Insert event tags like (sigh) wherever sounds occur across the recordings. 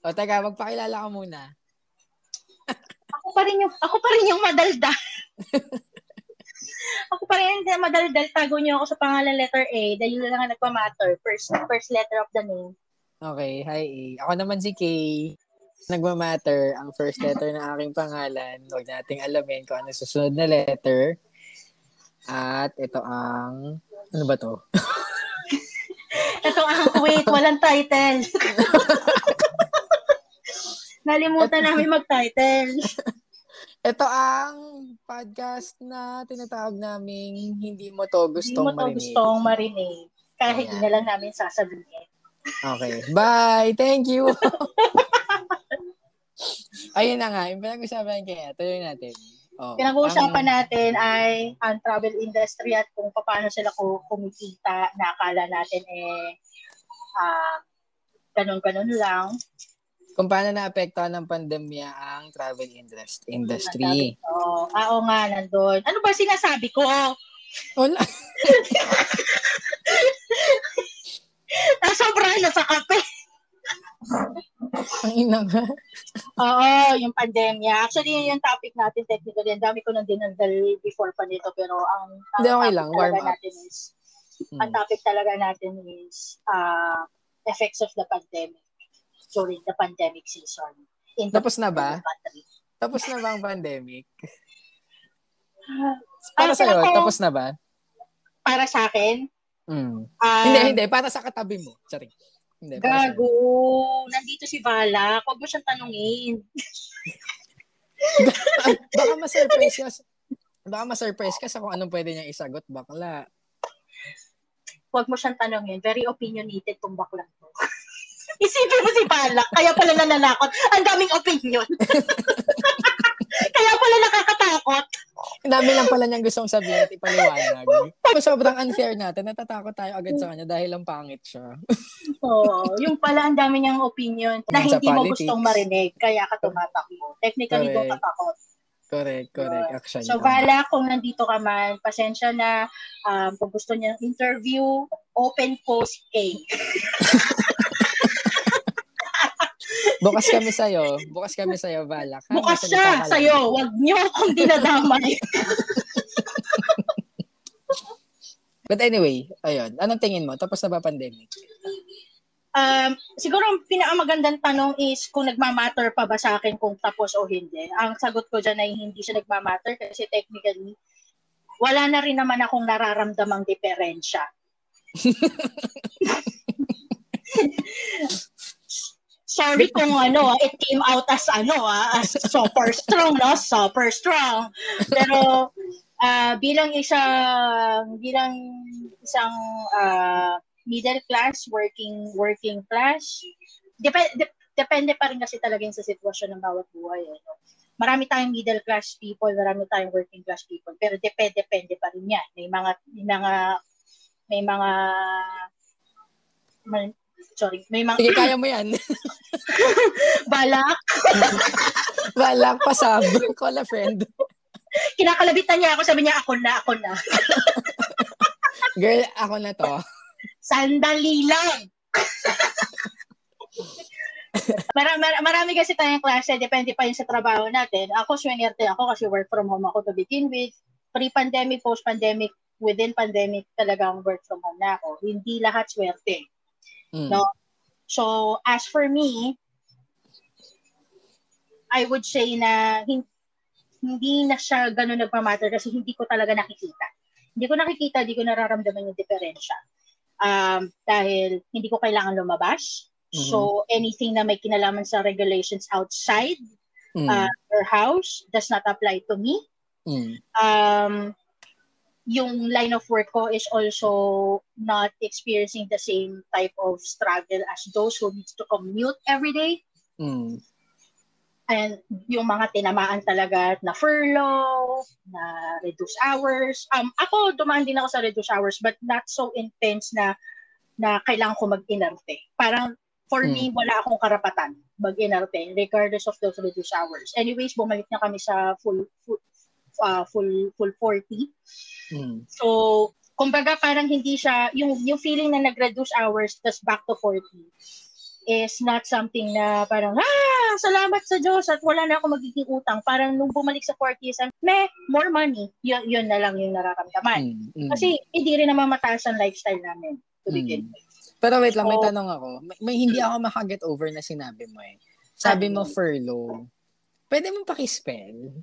O, teka, magpakilala ka muna. ako pa rin yung, ako pa rin yung madalda. (laughs) ako pa rin yung madaldal. Tago niyo ako sa pangalan letter A dahil yun lang ang nagmamatter. First, first letter of the name. Okay, hi A. Ako naman si Kay. Nagmamatter ang first letter ng aking pangalan. Huwag nating alamin kung ano susunod na letter. At ito ang... Ano ba to? (laughs) ito ang... Wait, walang title. (laughs) Nalimutan namin (laughs) mag-title. Ito ang podcast na tinatawag naming hindi mo to gustong marinig. Hindi mo to marinig. gustong marinig. Kahit hindi na lang namin sasabihin. Okay. Bye. Thank you. (laughs) Ayun na nga. Yung pinag-usapan kaya. Tuloy natin. Oh, Pinag-uusapan ang... natin ay ang travel industry at kung paano sila kumikita na akala natin eh uh, ganun-ganun lang. Kung paano naapektuhan ng pandemya ang travel industry. Oh, ah, oo nga, nandun. Ano ba sinasabi ko? Wala. (laughs) Nasobrahan na sa kape. Ang ina nga. Oo, yung pandemya. Actually, yun yung topic natin technically. Ang dami ko nang dinandal before pa nito. Pero ang, ang Hindi, okay lang. Warm up. natin is, hmm. ang topic talaga natin is uh, effects of the pandemic during the pandemic season. In Tapos na ba? Tapos na ba ang pandemic? (laughs) Para sa iyo, tapos na ba? Para sa akin? Mm. Uh, hindi, hindi. Para sa katabi mo. Sorry. Hindi, Gago. Nandito si Vala. Huwag mo siyang tanungin. (laughs) baka ma-surprise ka. Baka ma-surprise ka sa kung anong pwede niyang isagot. Bakla. Huwag mo siyang tanungin. Very opinionated tong bakla to. (laughs) Isipin mo si Vala. Kaya pala nananakot. Ang daming opinion. (laughs) Kaya pala nakakatakot. Ang dami lang pala niyang gustong sabihin at ipaliwanag. Sobrang unfair natin. Natatakot tayo agad sa kanya dahil lang pangit siya. Oo. yung pala ang dami niyang opinion na hindi mo gustong marinig. Kaya ka tumatakbo. Technically, doon katakot. Correct, correct. Actually. So, Vala, kung nandito ka man, pasensya na. Um, kung gusto niya interview, open post A. (laughs) Bukas kami sa'yo. Bukas kami sa'yo, Balak. Ha? Bukas siya sa'yo. Huwag niyo akong dinadamay. (laughs) But anyway, ayun. Anong tingin mo? Tapos na ba pandemic? Um, siguro ang pinakamagandang tanong is kung nagmamatter pa ba sa akin kung tapos o hindi. Ang sagot ko dyan ay hindi siya nagmamatter kasi technically wala na rin naman akong nararamdamang diferensya. (laughs) Sorry kung ano, it came out as ano, ah, as super strong, no? Super strong. Pero uh, bilang isang bilang isang uh, middle class, working working class, dep- dep- depende pa rin kasi talaga sa sitwasyon ng bawat buhay. Eh, no? Marami tayong middle class people, marami tayong working class people, pero depende depende pa rin yan. May mga may mga may mga Sorry, may mga... Sige, kaya mo yan. (laughs) Balak. (laughs) Balak, pasab. Call a friend. Kinakalabitan niya ako, sabi niya, ako na, ako na. (laughs) Girl, ako na to. Sandali lang. Mar- mar- marami kasi tayong klase, depende pa yun sa trabaho natin. Ako, swingerte ako kasi work from home ako to begin with. Pre-pandemic, post-pandemic, within pandemic talagang work from home na ako. Hindi lahat swerte. Mm. No? So, as for me, I would say na hindi na siya ganun nagmamatter kasi hindi ko talaga nakikita. Hindi ko nakikita, hindi ko nararamdaman yung diferensya. Um, dahil hindi ko kailangan lumabas. Mm-hmm. So, anything na may kinalaman sa regulations outside mm. uh, our house does not apply to me. Mm. Um, yung line of work ko is also not experiencing the same type of struggle as those who needs to commute every day. Mm. And yung mga tinamaan talaga na furlough, na reduced hours. Um, ako, dumaan din ako sa reduced hours but not so intense na na kailangan ko mag-inerte. Parang for mm. me, wala akong karapatan mag-inerte regardless of those reduced hours. Anyways, bumalik na kami sa full, full uh, full full 40. Mm. So, kumbaga parang hindi siya yung yung feeling na nag-reduce hours tas back to 40 is not something na parang, ah, salamat sa Diyos at wala na ako magiging utang. Parang nung bumalik sa 40s, meh, more money. Yun, yun na lang yung nararamdaman. Mm, mm. Kasi hindi rin naman mataas ang lifestyle namin to begin mm. Pero wait lang, may tanong ako. May, may hindi ako makaget over na sinabi mo eh. Sabi mo furlough. Pwede mo pakispell?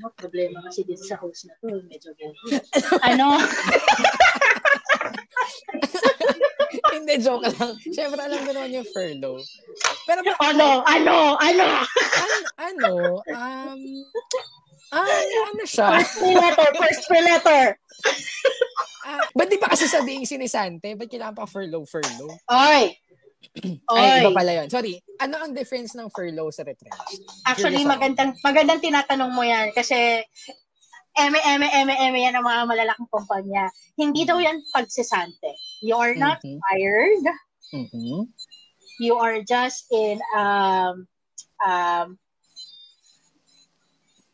ano problema kasi dito sa host na to, medyo (laughs) ano? Hindi, joke lang. Siyempre, alam ko naman yung furlough. Pero, ano? Ano? Ano? An- ano? Um, ah, ano siya? First letter, first letter. ah, ba't di ba kasi sabihin sinisante? Ba't kailangan pa furlough, furlough? Ay, Ay, iba pala yun. Sorry. Ano ang difference ng furlough sa retrench? Actually, Curious magandang ako. magandang tinatanong mo yan kasi eme, eme, eme, eme yan ang mga malalaking kumpanya. Hindi daw yan pagsisante. You are not mm-hmm. fired. Mm-hmm. You are just in um, um,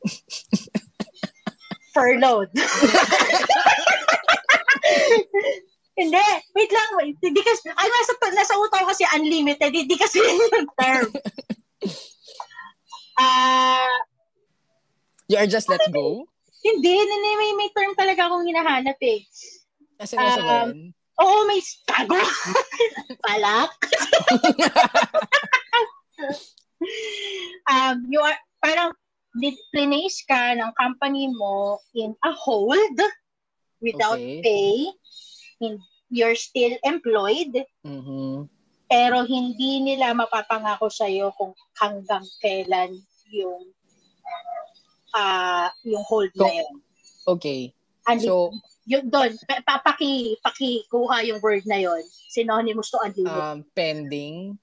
(laughs) furloughed. (laughs) Hindi, wait lang. Hindi kasi, ay, nasa, nasa utaw kasi unlimited. Hindi kasi yung term. (laughs) Ah, uh, you are just let go? Hindi, hindi may, may term talaga akong hinahanap eh. Kasi nasa um, Oo, may tago. (laughs) Palak. (laughs) um, you are, parang, place ka ng company mo in a hold without okay. pay you're still employed, mm-hmm. pero hindi nila mapapangako sa iyo kung hanggang kailan yung uh, yung hold na yun. Okay. And so, yun doon, paki, paki kuha yung word na yon synonymous to unlimited. Um, pending?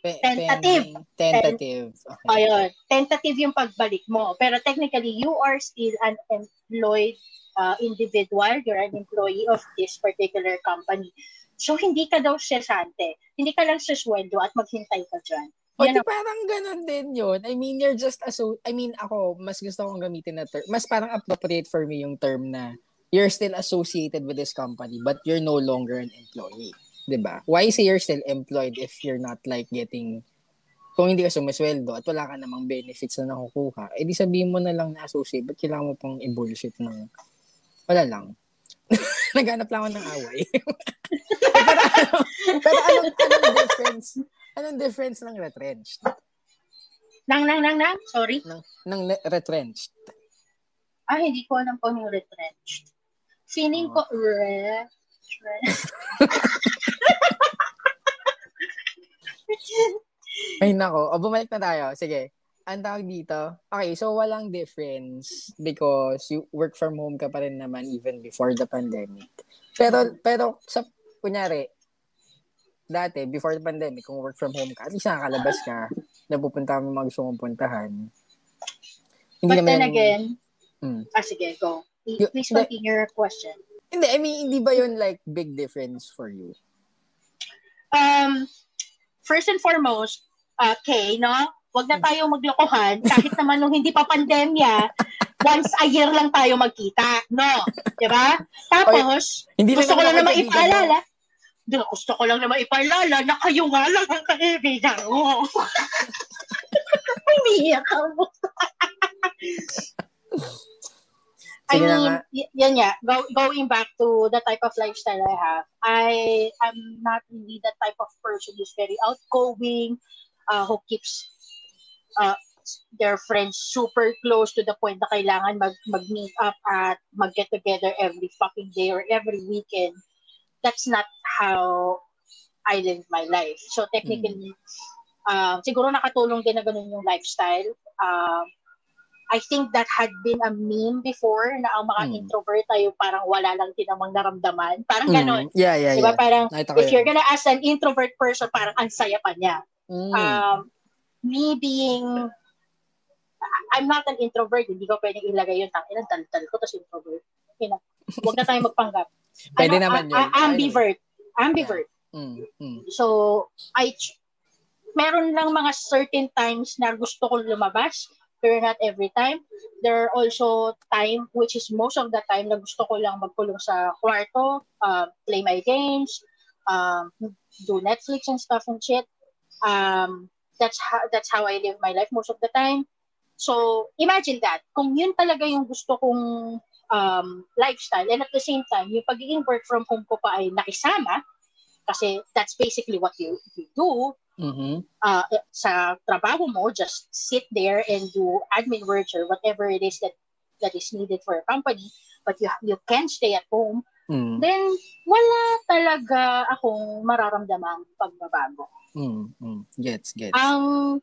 Pe- tentative. Pending, tentative. Okay. Ayun. Tentative yung pagbalik mo. Pero technically, you are still an employed uh, individual, you're an employee of this particular company. So, hindi ka daw sesante. Hindi ka lang sesweldo at maghintay ka dyan. O, di parang ganun din yun. I mean, you're just a so I mean, ako, mas gusto kong gamitin na term. Mas parang appropriate for me yung term na you're still associated with this company but you're no longer an employee. ba? Why say you're still employed if you're not like getting kung hindi ka sumasweldo at wala ka namang benefits na nakukuha, edi eh, sabihin mo na lang na associate, ba't kailangan mo pang i-bullshit ng wala lang. (laughs) Naghanap lang ako ng away. (laughs) pero, pero anong, anong difference? Anong difference ng retrenched? Nang, nang, nang, nang? Sorry? Nang, nang retrenched. Ah, hindi ko alam kung yung retrenched. Feeling oh. ko, retrenched. (laughs) Ay, nako. O, bumalik na tayo. Sige ang tawag dito, okay, so walang difference because you work from home ka pa rin naman even before the pandemic. Pero, pero sa, kunyari, dati, before the pandemic, kung work from home ka, at least nakakalabas ka, napupunta mo mga gusto mong puntahan. Hindi But then again, hmm. ah, sige, go. Please continue your question. Hindi, I mean, hindi ba yun like big difference for you? Um, first and foremost, okay, no? Huwag na tayo maglokohan kahit naman nung hindi pa pandemya, once a year lang tayo magkita, no? 'Di ba? Tapos, Oy, hindi gusto ko lang naman ipaalala. Di, gusto ko lang naman ipaalala na kayo nga lang ang kaibigan mo. (laughs) Umiiyak ako. I mean, y- yan nga, go, going back to the type of lifestyle I have, I am not really that type of person who's very outgoing, uh, who keeps uh, their friends super close to the point na kailangan mag, mag-meet up at mag-get together every fucking day or every weekend. That's not how I live my life. So technically, mm. uh, siguro nakatulong din na ganun yung lifestyle. Uh, I think that had been a meme before na ang mga mm. introvert tayo parang wala lang din namang naramdaman. Parang ganun. Mm. Yeah, yeah, diba? yeah. Parang if you're gonna ask an introvert person, parang ang saya pa niya. Mm. Um, me being I'm not an introvert, hindi ko pwedeng ilagay yung tangin ng tal ko tapos introvert. Okay na. Huwag na tayo magpanggap. Pwede ano, naman yun. Ambivert. Ambivert. Yeah. Mm, mm. So, I meron lang mga certain times na gusto ko lumabas, pero not every time. There are also time, which is most of the time na gusto ko lang magkulong sa kwarto, uh, play my games, um, do Netflix and stuff and shit. Um, that's how, that's how I live my life most of the time. So, imagine that. Kung yun talaga yung gusto kong um, lifestyle, and at the same time, yung pagiging work from home ko pa ay nakisama, kasi that's basically what you, you do, mm-hmm. uh, sa trabaho mo, just sit there and do admin work or whatever it is that that is needed for a company, but you you can stay at home, mm. then wala talaga akong mararamdamang pagbabago. Mm, mm. Gets, gets. Ang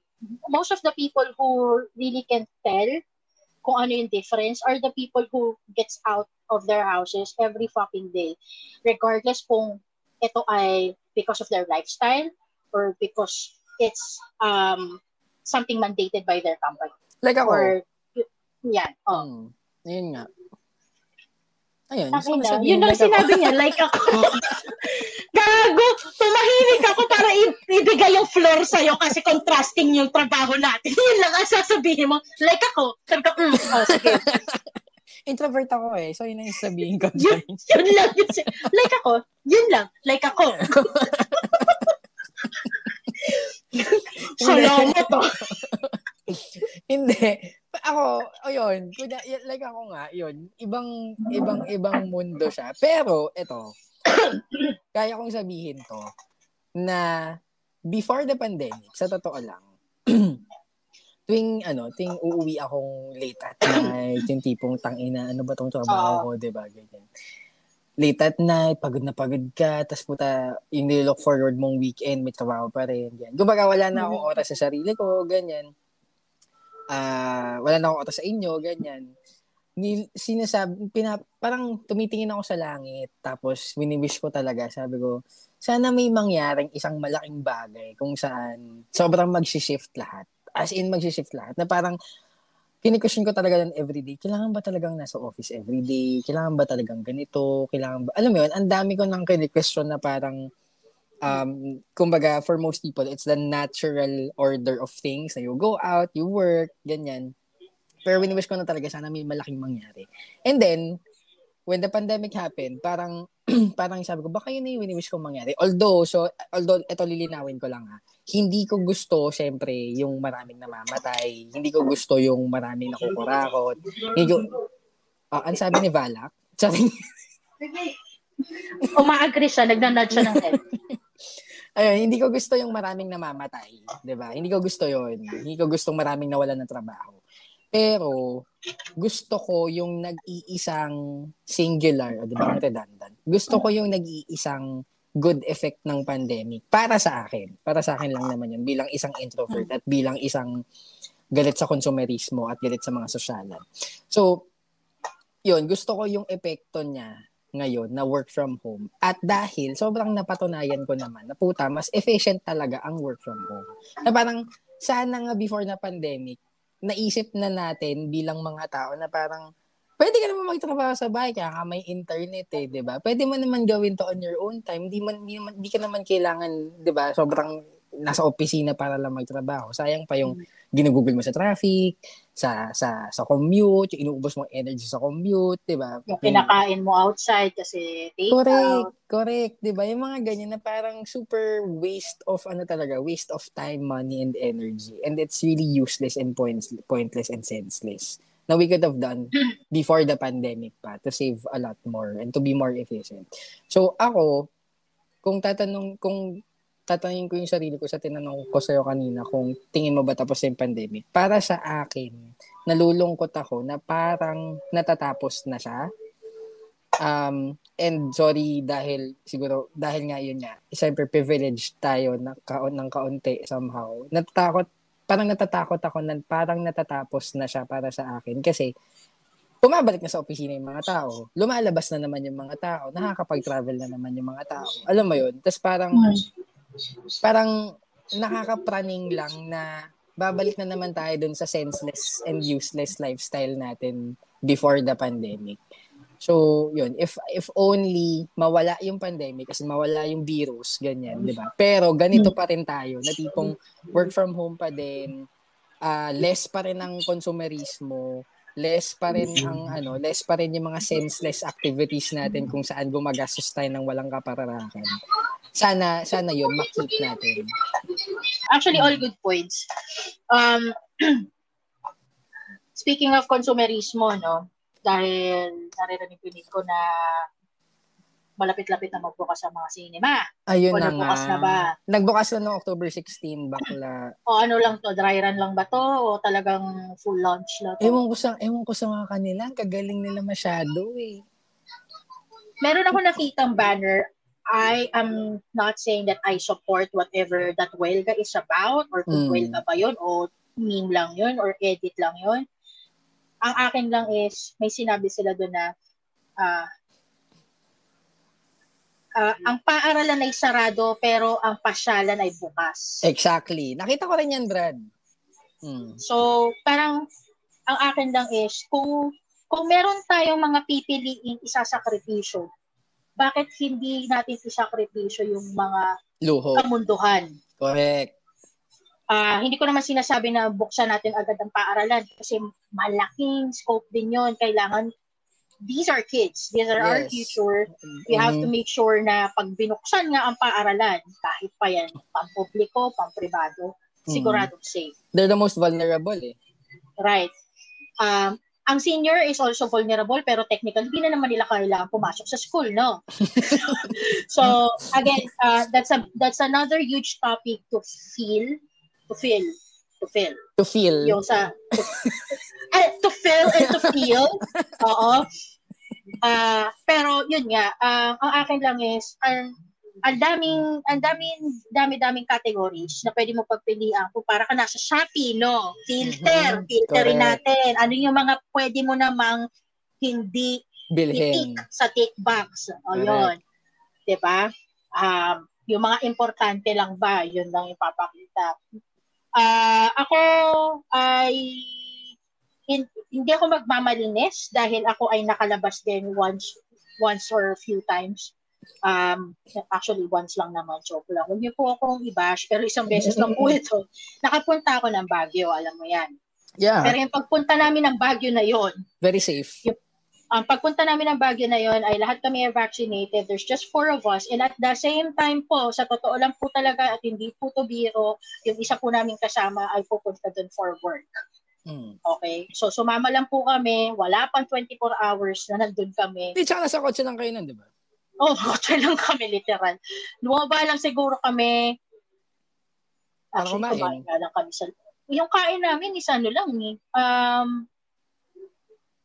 most of the people who really can tell kung ano yung difference are the people who gets out of their houses every fucking day. Regardless kung ito ay because of their lifestyle or because it's um something mandated by their company. Like ako. Or, yan. Oh. Mm, yun nga. Ayun. Akin na. Yun like sinabi ako. niya. Like ako. (laughs) Gago! Tumahimik ako para ibigay yung floor sa'yo kasi contrasting yung trabaho natin. (laughs) Yun lang ang sasabihin mo. Like ako. Sabi ko, mm, oh, sige. (laughs) Introvert ako eh. So, yun ang sabihin ko. yun, (laughs) yun lang. Yun, like ako. Yun lang. Like ako. Salamat oh. Hindi. Ako, ayun, kunya, like ako nga, yun, ibang, ibang, ibang mundo siya. Pero, ito, (coughs) kaya kong sabihin to, na before the pandemic, sa totoo lang, (coughs) tuwing ano, tuwing uuwi akong late at night, yung tipong tangina, ano ba tong trabaho ko, uh, 'di ba? Ganyan. Late at night, pagod na pagod ka, tapos puta, yung nilook forward mong weekend, may trabaho pa rin. Ganyan. Kumbaga, wala na akong oras sa sarili ko, ganyan. Ah, uh, wala na akong oras sa inyo, ganyan. Ni, sinasabi, pina, parang tumitingin ako sa langit, tapos wini-wish ko talaga, sabi ko, sana may mangyaring isang malaking bagay kung saan sobrang mag-shift lahat as in mag-shift lahat, na parang kini-question ko talaga ng everyday, kailangan ba talagang nasa office everyday? Kailangan ba talagang ganito? Kailangan ba, alam mo yun, ang dami ko nang kini-question na parang, um, kumbaga, for most people, it's the natural order of things na you go out, you work, ganyan. Pero wini-wish ko na talaga sana may malaking mangyari. And then, when the pandemic happened, parang (clears throat) parang sabi ko, baka yun yung wini-wish kong mangyari. Although, so, although, ito lilinawin ko lang ha, hindi ko gusto, syempre, yung maraming namamatay. Hindi ko gusto yung maraming nakukurakot. Hindi ko, uh, ang sabi ni Valak, (laughs) sorry. Umaagree siya, nagnanod siya ng head. (laughs) Ayun, hindi ko gusto yung maraming namamatay. 'di ba Hindi ko gusto yon Hindi ko gusto maraming nawalan ng trabaho. Pero, gusto ko yung nag-iisang singular, di ba, redundant. Gusto ko yung nag-iisang good effect ng pandemic para sa akin. Para sa akin lang naman yun, bilang isang introvert at bilang isang galit sa konsumerismo at galit sa mga sosyalan. So, yun, gusto ko yung epekto niya ngayon na work from home. At dahil sobrang napatunayan ko naman na puta, mas efficient talaga ang work from home. Na parang sana nga before na pandemic, naisip na natin bilang mga tao na parang pwede ka naman magtrabaho sa bahay kaya ka may internet eh, 'di ba? Pwede mo naman gawin to on your own time. Hindi man hindi, man, hindi ka naman kailangan, 'di ba? Sobrang nasa opisina para lang magtrabaho. Sayang pa yung ginugugol mo sa traffic, sa sa sa commute, yung inuubos mo energy sa commute, 'di ba? Yung kinakain mo outside kasi take Correct, out. correct, 'di ba? Yung mga ganyan na parang super waste of ano talaga, waste of time, money and energy. And it's really useless and pointless, pointless and senseless. Na we could have done before the pandemic pa to save a lot more and to be more efficient. So ako, kung tatanong kung tatanungin ko yung sarili ko sa tinanong ko sa'yo kanina kung tingin mo ba tapos yung pandemic. Para sa akin, nalulungkot ako na parang natatapos na siya. Um, and sorry dahil siguro dahil nga yun nga, siyempre privileged tayo na ka, ng kaunti somehow. Natatakot, parang natatakot ako na parang natatapos na siya para sa akin kasi bumabalik na sa opisina yung mga tao, lumalabas na naman yung mga tao, nakakapag-travel na naman yung mga tao. Alam mo yun? Tapos parang parang nakakapraning lang na babalik na naman tayo dun sa senseless and useless lifestyle natin before the pandemic. So, yun, if if only mawala yung pandemic kasi mawala yung virus, ganyan, 'di ba? Pero ganito pa rin tayo, na tipong work from home pa din. uh, less pa rin ang konsumerismo, less pa rin ang ano, less pa rin yung mga senseless activities natin kung saan gumagastos tayo ng walang kapararakan. Sana sana 'yun makip natin. Actually all good points. Um (clears throat) speaking of konsumerismo no, dahil naririnig ko na malapit-lapit na magbukas ang mga cinema. Ayun o na nagbukas nga. na ba? Nagbukas na noong October 16, bakla. O ano lang to, dry run lang ba to? O talagang full launch na to? Ewan ko sa, ewan ko sa mga kanila, kagaling nila masyado eh. Meron ako nakitang banner. I am not saying that I support whatever that Huelga is about or kung Mm. Huelga ba yun o meme lang yun or edit lang yun. Ang akin lang is, may sinabi sila doon na ah, ah, ang paaralan ay sarado pero ang pasyalan ay bukas. Exactly. Nakita ko rin yan, Brad. Hmm. So, parang ang akin lang is kung kung meron tayong mga pipiliing isasakripisyo, bakit hindi natin isakripisyo yung mga Luho. kamunduhan? Correct. Ah, hindi ko naman sinasabi na buksan natin agad ang paaralan kasi malaking scope din yon. Kailangan these are kids. These are our Yes. future. We have to make sure na pag binuksan nga ang paaralan, kahit pa yan, pampubliko, pampribado, Mhm. siguradong safe. They're the most vulnerable eh. Right. Um, ang senior is also vulnerable pero technically hindi na naman nila kailangan pumasok sa school, no? (laughs) so again, uh, that's a that's another huge topic to feel, to feel, to feel. To feel. Yung sa to, (laughs) eh, to feel and to feel. (laughs) Oo. Ah, pero yun nga, ah, ang akin lang is ang ang daming ang daming dami-daming categories na pwede mo pagpilian kung para ka nasa Shopee, no? Filter, Mhm, filterin natin. Ano yung mga pwede mo namang hindi Bilhin. sa tick box. O Correct. yun. 'Di ba? Um, yung mga importante lang ba, yun lang yung papakita. Ah, ako ay hin- hindi ako magmamalinis dahil ako ay nakalabas din once once or a few times. Um, actually, once lang naman, joke lang. Huwag niyo po akong i-bash, pero isang beses lang po (laughs) ito. Nakapunta ako ng Baguio, alam mo yan. Yeah. Pero yung pagpunta namin ng Baguio na yon, Very safe. ang pagpunta namin ng Baguio na yon ay lahat kami are vaccinated. There's just four of us. And at the same time po, sa totoo lang po talaga at hindi po to biro, yung isa po namin kasama ay pupunta doon for work. Mm. Okay? So sumama lang po kami, wala pang 24 hours na nandun kami. Hindi, tsaka nasa kotse lang kayo nun, di ba? Oh, (laughs) hotel lang kami literal. Lumaba lang siguro kami. Actually, kumain. kumain nga lang kami sa... Yung kain namin is ano lang eh. Um,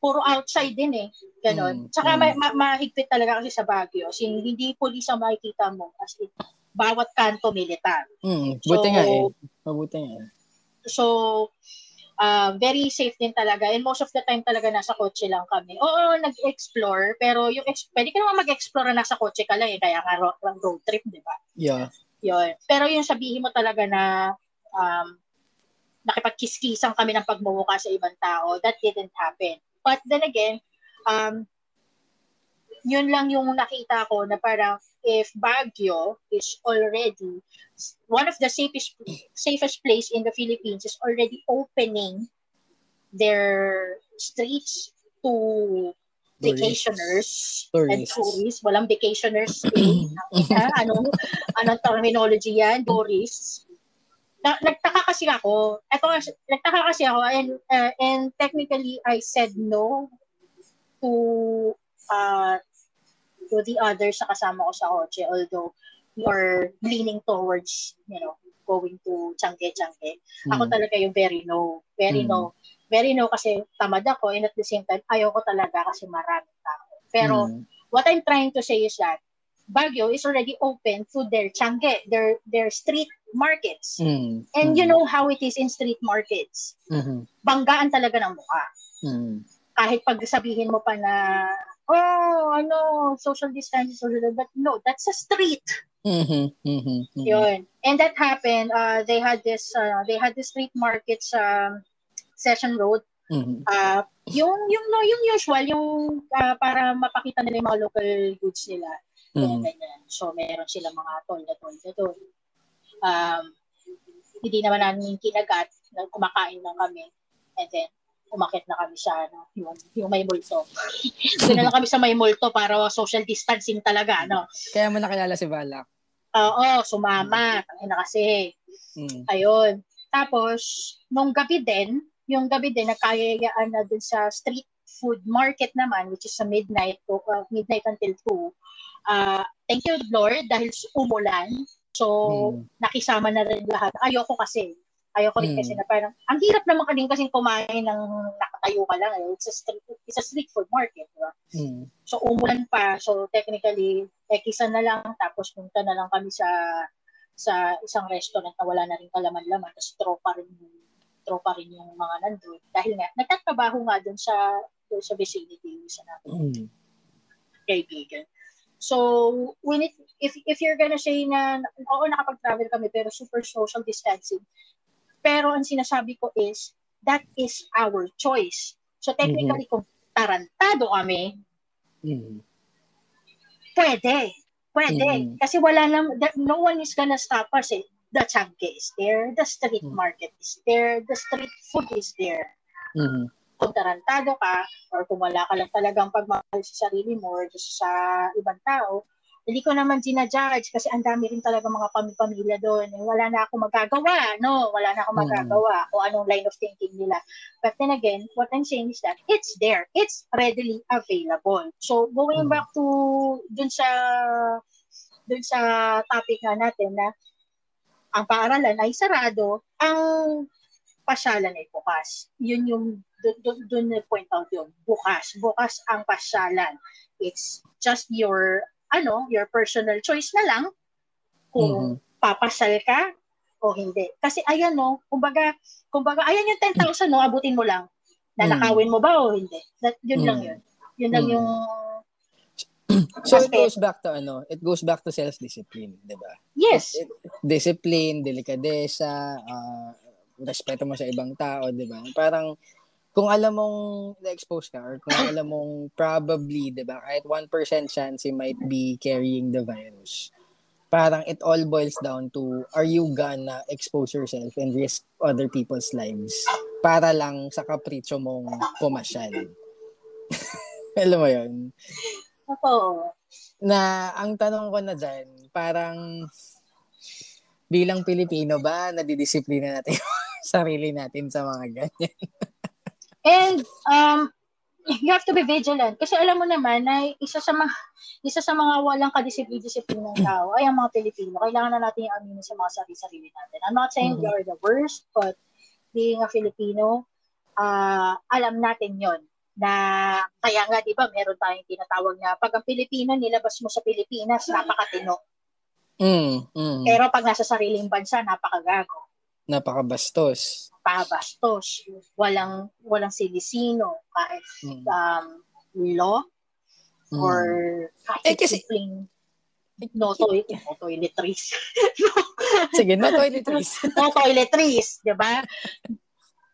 puro outside din eh. Ganon. Mm, Tsaka mm. ma- ma- mahigpit talaga kasi sa Baguio. Kasi hindi police ang makikita mo. As in, bawat kanto militar. Mm. Buti So, nga eh. Mabuti nga eh. So, uh, very safe din talaga. And most of the time talaga nasa kotse lang kami. Oo, nag-explore. Pero yung ex- pwede ka naman mag-explore na nasa kotse ka lang eh. Kaya ro- road trip, di ba? Yeah. Yun. Pero yung sabihin mo talaga na um, nakipagkiskisan kami ng pagmumuka sa ibang tao, that didn't happen. But then again, um, yun lang yung nakita ko na parang if Baguio is already one of the safest safest place in the Philippines is already opening their streets to Tourists. vacationers and Tourists. tourists. Walang vacationers. (clears throat) Ha? anong, anong terminology yan? Tourists. Na, nagtaka kasi ako. Ito, nagtaka kasi ako and, uh, and technically I said no to uh, to the others sa kasama ko sa kotse although are leaning towards you know going to Changke-Changke. Ako Mm. talaga yung very no. Very Mm. no. Very no kasi tamad ako and at the same time ayaw ko talaga kasi maraming tao. Pero Mm. what I'm trying to say is that Baguio is already open to their Changke, their their street markets. Mm. And Mm. you know how it is in street markets. Mhm. Banggaan talaga ng mukha. Mm. Kahit pag sabihin mo pa na oh, ano, social distancing, social but no, that's a street. Mhm. Mhm. Mhm. Yun. And that happened, uh, they had this, uh, they had this street market sa Session Road. Mhm. Uh, yung, yung, no, yung usual, yung uh, para mapakita nila yung mga local goods nila. Mhm. ganyan. So, meron sila mga tolda, tolda doon. Um, hindi naman namin kinagat kumakain lang kami. And then, umakit na kami sa ano, yung, yung may multo. (laughs) Doon na lang kami sa may multo para social distancing talaga, no? Kaya mo nakilala si Balak. Oo, sumama. Tangina kasi. Mm. Ayun. Tapos, nung gabi din, yung gabi din, nagkayayaan na dun sa street food market naman, which is sa midnight to uh, midnight until 2. Uh, thank you, Lord, dahil umulan. So, mm. nakisama na rin lahat. Ayoko kasi. Ayoko rin kasi na parang, ang hirap naman ka din kasi kumain ng nakatayo ka lang. Eh. It's, a street, it's a street food market. Diba? Mm. So, umulan pa. So, technically, eh, kisa na lang. Tapos, punta na lang kami sa sa isang restaurant na wala na rin kalaman-laman. Tapos, tropa rin tropa rin yung mga nandun. Dahil nga, nagtatrabaho nga dun sa dun sa vicinity sa natin. Mm. Kaibigan. So, when it, if, if you're gonna say na, oo, nakapag-travel kami, pero super social distancing, pero ang sinasabi ko is, that is our choice. So technically, mm-hmm. kung tarantado kami, mm-hmm. pwede. Pwede. Mm-hmm. Kasi wala na, no one is gonna stop us eh. The changke is there, the street mm-hmm. market is there, the street food is there. Mm-hmm. Kung tarantado ka, or kung wala ka lang talagang pagmahal sa sarili mo or sa ibang tao, hindi ko naman ginajudge kasi ang dami rin talaga mga pamilya doon. Eh, wala na ako magagawa, no? Wala na ako mm. magagawa mm. o anong line of thinking nila. But then again, what I'm saying is that it's there. It's readily available. So, going mm. back to dun sa dun sa topic nga natin na ang paaralan ay sarado, ang pasyalan ay bukas. Yun yung doon na point out yun. Bukas. Bukas ang pasyalan. It's just your ano, your personal choice na lang kung mm-hmm. papasal ka o hindi. Kasi ayan no, kumbaga, kumbaga ayan yung 10,000 no, abutin mo lang. Nanakawin mm-hmm. mo ba o hindi? That, yun mm-hmm. lang yun. Yun lang mm-hmm. yung (clears throat) So it goes back to ano, it goes back to self-discipline, 'di ba? Yes. It, it, discipline, delikadesa, uh, respeto mo sa ibang tao, 'di ba? Parang kung alam mong na-expose ka or kung alam mong probably, di ba, kahit 1% chance he might be carrying the virus, parang it all boils down to, are you gonna expose yourself and risk other people's lives para lang sa kapritsyo mong pumasyal? (laughs) alam mo yun? Oo. Na, ang tanong ko na dyan, parang bilang Pilipino ba, nadidisiplina natin (laughs) sarili natin sa mga ganyan? And um, you have to be vigilant. Kasi alam mo naman na isa sa mga isa sa mga walang kadisiplin-disiplin ng tao ay ang mga Pilipino. Kailangan na natin i-aminin sa mga sarili-sarili natin. I'm not saying mm-hmm. are the worst, but being a Filipino, uh, alam natin yon na kaya nga 'di ba meron tayong tinatawag na pag ang Pilipino nilabas mo sa Pilipinas napakatino. Mm, mm. Pero pag nasa sariling bansa napakagago. Napakabastos pabastos, walang walang sinisino kahit mm. um, law mm. or kahit eh, kasi, simpleng no, toilet, no toiletries. (laughs) Sige, no toiletries. (laughs) no toiletries, di ba?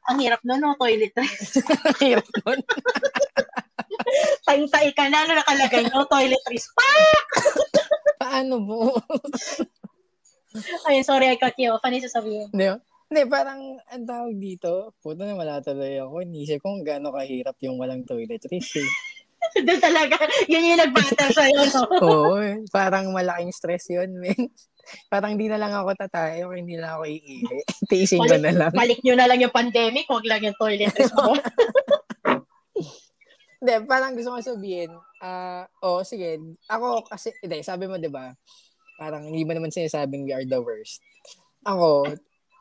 Ang hirap nun, no toiletries. (laughs) Ang hirap nun. Tay-tay ka na, na nakalagay, no toiletries. Pa! Paano mo? Ay, sorry, I cut you off. Ano sasabihin? Hindi, hindi, parang, ang tawag dito, puto na wala tuloy ako. Inisip kung gaano kahirap yung walang toiletries eh. (laughs) Doon talaga, yun yung nag-matter sa'yo, no? (laughs) Oo, eh. parang malaking stress yun, men. (laughs) Parang hindi na lang ako tatayo, hindi na ako iihi. Tiisin ko na lang. Balik nyo na lang yung pandemic, huwag lang yung toiletries mo. Hindi, parang gusto ko sabihin, ah, uh, oh, sige, ako kasi, hindi, sabi mo, di ba, parang hindi mo naman sinasabing we are the worst. Ako,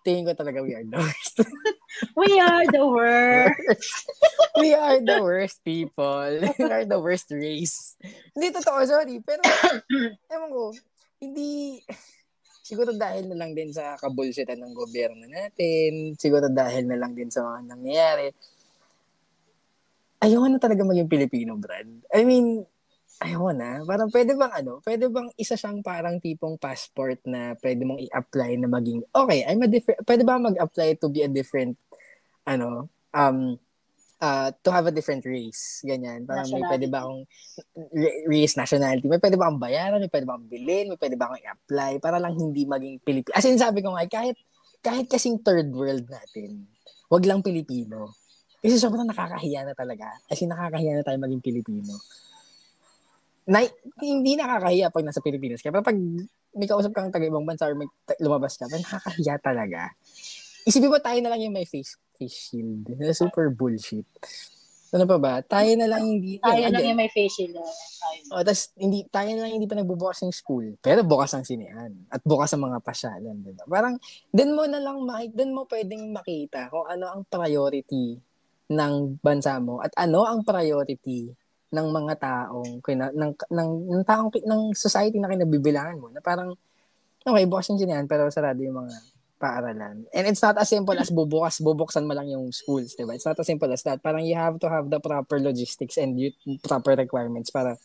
tingin ko talaga we are the worst. (laughs) we are the worst. (laughs) we are the worst people. (laughs) we are the worst race. Hindi totoo, sorry. Pero, (coughs) ewan ko, hindi, siguro dahil na lang din sa kabulsitan ng gobyerno natin, siguro dahil na lang din sa mga nangyayari, ayoko na talaga maging Pilipino, Brad. I mean, Ayoko na. Parang pwede bang ano, pwede bang isa siyang parang tipong passport na pwede mong i-apply na maging, okay, I'm a different, pwede ba mag-apply to be a different, ano, um, uh, to have a different race. Ganyan. Parang may pwede ba akong race, nationality, may pwede ba akong bayaran, may pwede ba akong bilhin, may pwede ba akong i-apply para lang hindi maging Pilipino. As in, sabi ko nga, kahit kahit kasing third world natin, wag lang Pilipino. Kasi sobrang nakakahiya na talaga. Kasi nakakahiya na tayo maging Pilipino. Na, hindi nakakahiya pag nasa Pilipinas. Kaya pag may kausap kang taga ibang bansa or may lumabas ka, nakakahiya talaga. Isipin mo tayo na lang yung may face face shield. Super bullshit. Ano pa ba? Tayo na lang hindi... Tayo yeah, lang yung may face shield. Oh, tapos hindi, tayo na lang hindi pa nagbubukas ng school. Pero bukas ang sinihan. At bukas ang mga pasyalan. Diba? Parang, din mo na lang, makik, din mo pwedeng makita kung ano ang priority ng bansa mo at ano ang priority ng mga taong kina, ng, ng, ng taong ng society na kinabibilangan mo na parang okay bukas yung sinihan pero sarado yung mga paaralan. And it's not as simple as bubukas, bubuksan mo lang yung schools, di ba? It's not as simple as that. Parang you have to have the proper logistics and you, proper requirements para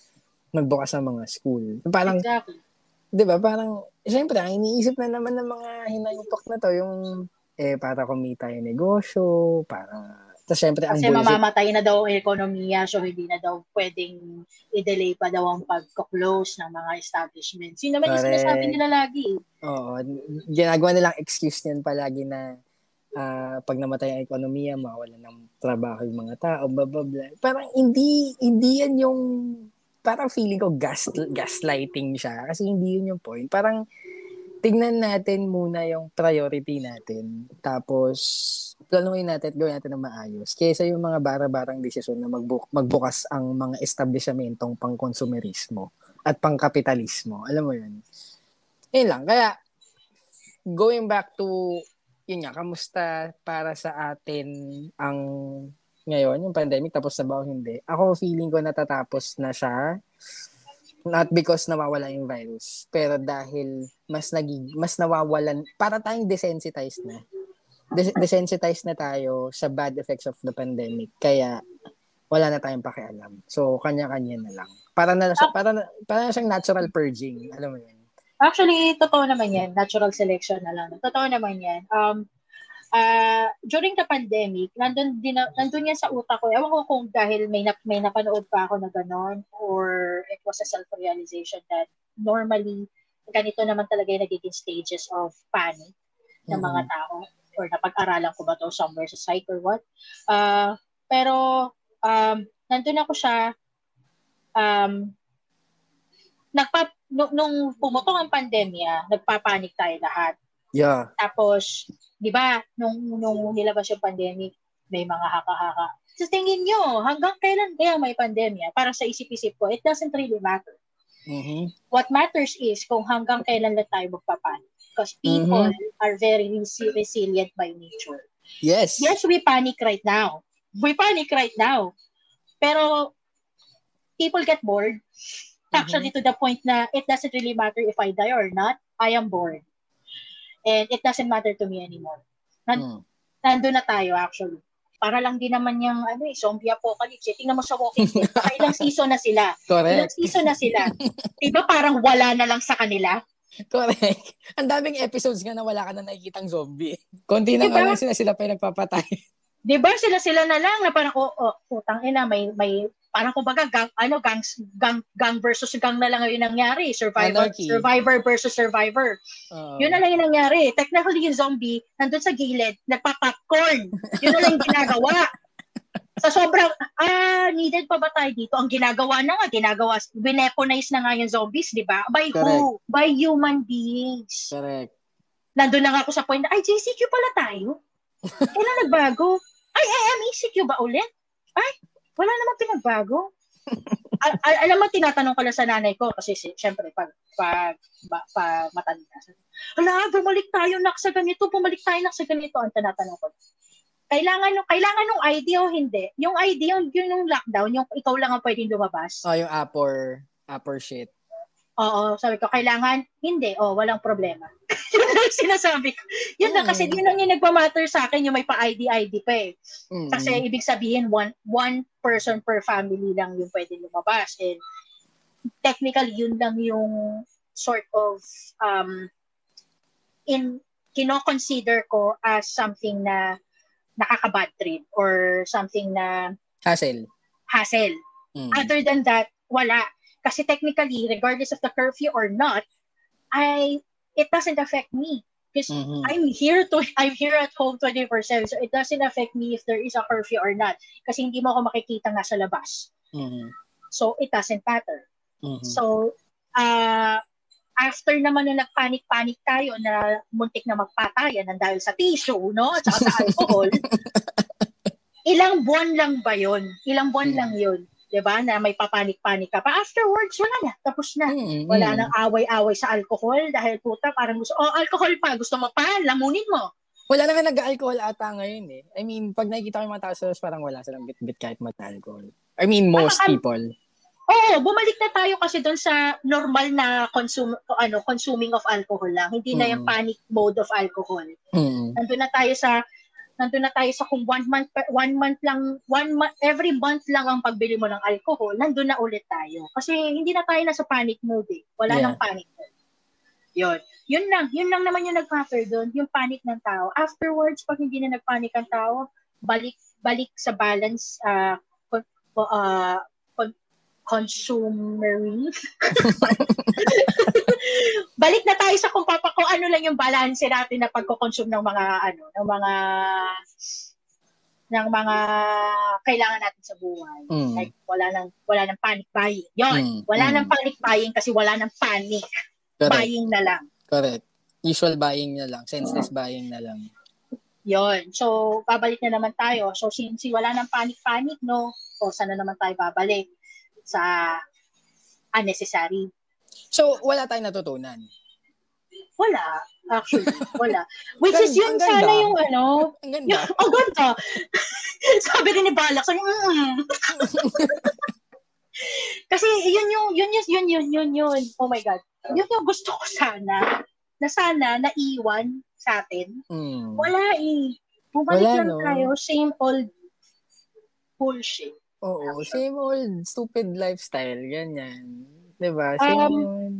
magbukas ng mga school. Parang, exactly. di ba? Parang, syempre, ang iniisip na naman ng mga hinayupok na to, yung, eh, para kumita yung negosyo, para tapos syempre, ang Kasi mamamatay na daw ang ekonomiya, so hindi na daw pwedeng i-delay pa daw ang pag-close ng mga establishments. Yun naman yung sinasabi nila lagi. Oo. Ginagawa nilang excuse niyan palagi na uh, pag namatay ang ekonomiya, mawala ng trabaho yung mga tao, blah, blah, blah. Parang hindi, hindi yan yung, parang feeling ko gas, gaslighting siya. Kasi hindi yun yung point. Parang, tingnan natin muna yung priority natin. Tapos, planuhin natin at gawin natin ng maayos. Kaysa yung mga bara-barang desisyon na magbu- magbukas ang mga establishmentong pang-konsumerismo at pang-kapitalismo. Alam mo yun? Yun lang. Kaya, going back to, yun nga, kamusta para sa atin ang ngayon, yung pandemic, tapos na ba o hindi? Ako, feeling ko natatapos na siya. Not because nawawala yung virus, pero dahil mas nagig mas nawawalan, para tayong desensitized na des- desensitized na tayo sa bad effects of the pandemic. Kaya wala na tayong pakialam. So kanya-kanya na lang. Para na para na, para na siyang natural purging, alam mo 'yun. Actually, totoo naman 'yan. Natural selection na lang. Totoo naman 'yan. Um uh, during the pandemic, nandun, din, nandun yan sa utak ko. Ewan ko kung dahil may, na, may napanood pa ako na gano'n or it was a self-realization that normally, ganito naman talaga yung nagiging stages of panic ng mga tao or napag-aralan ko ba to somewhere sa site or what. Uh, pero um, nandun ako siya um, nagpa, nung, nung pumutong ang pandemya, nagpapanik tayo lahat. Yeah. Tapos, di ba, nung, nung nilabas yung pandemic, may mga haka-haka. Sa tingin nyo, hanggang kailan kaya may pandemya? Para sa isip-isip ko, it doesn't really matter. Mm-hmm. What matters is kung hanggang kailan lang tayo magpapanik because people mm-hmm. are very resilient by nature. Yes. Yes, we panic right now. We panic right now. Pero people get bored. Actually, mm-hmm. to the point na it doesn't really matter if I die or not. I am bored. And it doesn't matter to me anymore. Nan- mm. Nandun na tayo actually. Para lang din naman yung ano eh, zombie apocalypse. Eh. Tingnan mo sa Walking Dead. ilang season na sila. (laughs) Correct. Ilang season na sila. diba parang wala na lang sa kanila? Correct. (laughs) Ang daming episodes nga na wala ka na nakikitang zombie. (laughs) Konti na diba? lang sila sila pa yung nagpapatay. (laughs) 'Di ba sila sila na lang na parang oh, oh utang ina may may parang kumbaga gang ano gang gang gang versus gang na lang yung nangyari. Survivor Anarchy. survivor versus survivor. Uh, yun na lang yung nangyari. Technically yung zombie nandun sa gilid nagpa-popcorn. Yun na lang yung ginagawa sa sobrang, ah, needed pa ba tayo dito? Ang ginagawa na nga, ginagawa, bineponize na nga yung zombies, di ba? By Correct. who? By human beings. Correct. Nandun lang ako sa point na, ay, JCQ pala tayo. (laughs) Kailan nagbago? Ay, ay, MECQ ba ulit? Ay, wala namang pinagbago. (laughs) al- al- alam mo, tinatanong ko lang sa nanay ko kasi syempre, pag, pag, pag, pag matanda. Hala, bumalik tayo nak sa ganito, bumalik tayo nak sa ganito. Ang tinatanong ko kailangan nung kailangan nung ID o hindi. Yung ID yung yung lockdown, yung ikaw lang ang pwedeng lumabas. Oh, yung app or shit. Oo, sabi ko, kailangan, hindi, oh, walang problema. (laughs) yun lang sinasabi ko. Yun mm. lang, kasi yun lang yung nagmamatter sa akin, yung may pa-ID-ID pa eh. Mm. Kasi ibig sabihin, one, one person per family lang yung pwede lumabas. And technically, yun lang yung sort of um, in kino-consider ko as something na nakaka-bad trip or something na hassle. Hassle. Mm. Other than that, wala. Kasi technically, regardless of the curfew or not, I it doesn't affect me. Because mm-hmm. I'm here to (laughs) I'm here at home 24/7 so it doesn't affect me if there is a curfew or not kasi hindi mo ako makikita nga sa labas. Mm-hmm. So it doesn't matter. Mm-hmm. So uh, after naman na nagpanik-panik tayo na muntik na magpatayan ng dahil sa tissue, no? At sa alcohol, (laughs) ilang buwan lang ba yon? Ilang buwan mm. lang yon 'di ba? Na may papanik-panik ka pa. Afterwards, wala na. Tapos na. Mm-hmm. Wala nang away-away sa alcohol dahil puta, parang gusto, oh, alcohol pa, gusto mo pa, lamunin mo. Wala na nga nag-alcohol ata ngayon eh. I mean, pag nakikita ko yung mga tao parang wala silang bit-bit kahit mag-alcohol. I mean, most ah, people. Oo, bumalik na tayo kasi doon sa normal na consume ano consuming of alcohol lang. Hindi na yung panic mode of alcohol. Mm. Nandun na tayo sa nandun na tayo sa kung one month, one month lang, one month, every month lang ang pagbili mo ng alcohol, nandun na ulit tayo. Kasi hindi na tayo nasa panic mode eh. Wala yeah. nang panic mode. Yun. Yun lang. Yun lang naman yung nag-matter doon. Yung panic ng tao. Afterwards, pag hindi na nagpanic ang tao, balik balik sa balance uh, uh, consumery. (laughs) Balik na tayo sa kung papa ko ano lang yung balance natin na pagko-consume ng mga ano, ng mga ng mga kailangan natin sa buhay. Mm. Like wala nang wala nang panic buying. 'Yon, mm. wala mm. nang panic buying kasi wala nang panic. Correct. Buying na lang. Correct. Usual buying na lang, senseless buying na lang. 'Yon. So babalik na naman tayo. So since wala nang panic-panic, no, o sana naman tayo babalik sa unnecessary. So, wala tayong natutunan? Wala. Actually, wala. (laughs) Which is yun sana yung ano. Ang ganda. Yung, (laughs) ang ganda. (laughs) Sabi rin ni Balak. Sabi, mm. Kasi yun yung, yun yun, yun yun, yun yun. Oh my God. Yun yung gusto ko sana. Na sana, naiwan sa atin. Mm. Wala eh. Bumalik Wala, lang no? tayo. Same old bullshit. Oo, same old stupid lifestyle, ganyan. 'Di ba? Same um, old.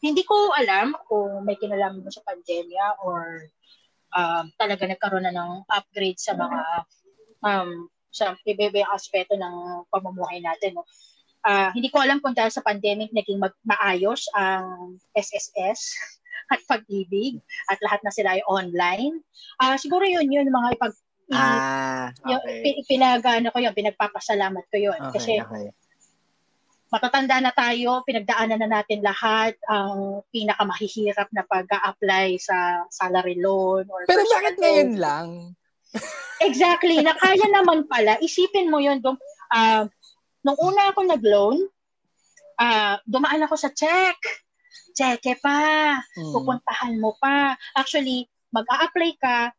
Hindi ko alam kung may kinalaman mo sa pandemya or um, talaga nagkaroon na ng upgrade sa mga um, sa ibebe aspeto ng pamumuhay natin. No? Uh, hindi ko alam kung dahil sa pandemic naging mag- maayos ang SSS (laughs) at pag-ibig at lahat na sila ay online. Uh, siguro yun yun mga ipag Ah, okay. Yung, pinagano ko yun, pinagpapasalamat ko yun. Okay, Kasi okay. matatanda na tayo, pinagdaanan na natin lahat ang pinakamahihirap na pag-apply sa salary loan. Or Pero bakit loan. ngayon lang? exactly, na kaya naman pala. Isipin mo yun. Dum, uh, nung una ako nag-loan, uh, dumaan ako sa check. Cheque pa. Hmm. Pupuntahan mo pa. Actually, mag-a-apply ka,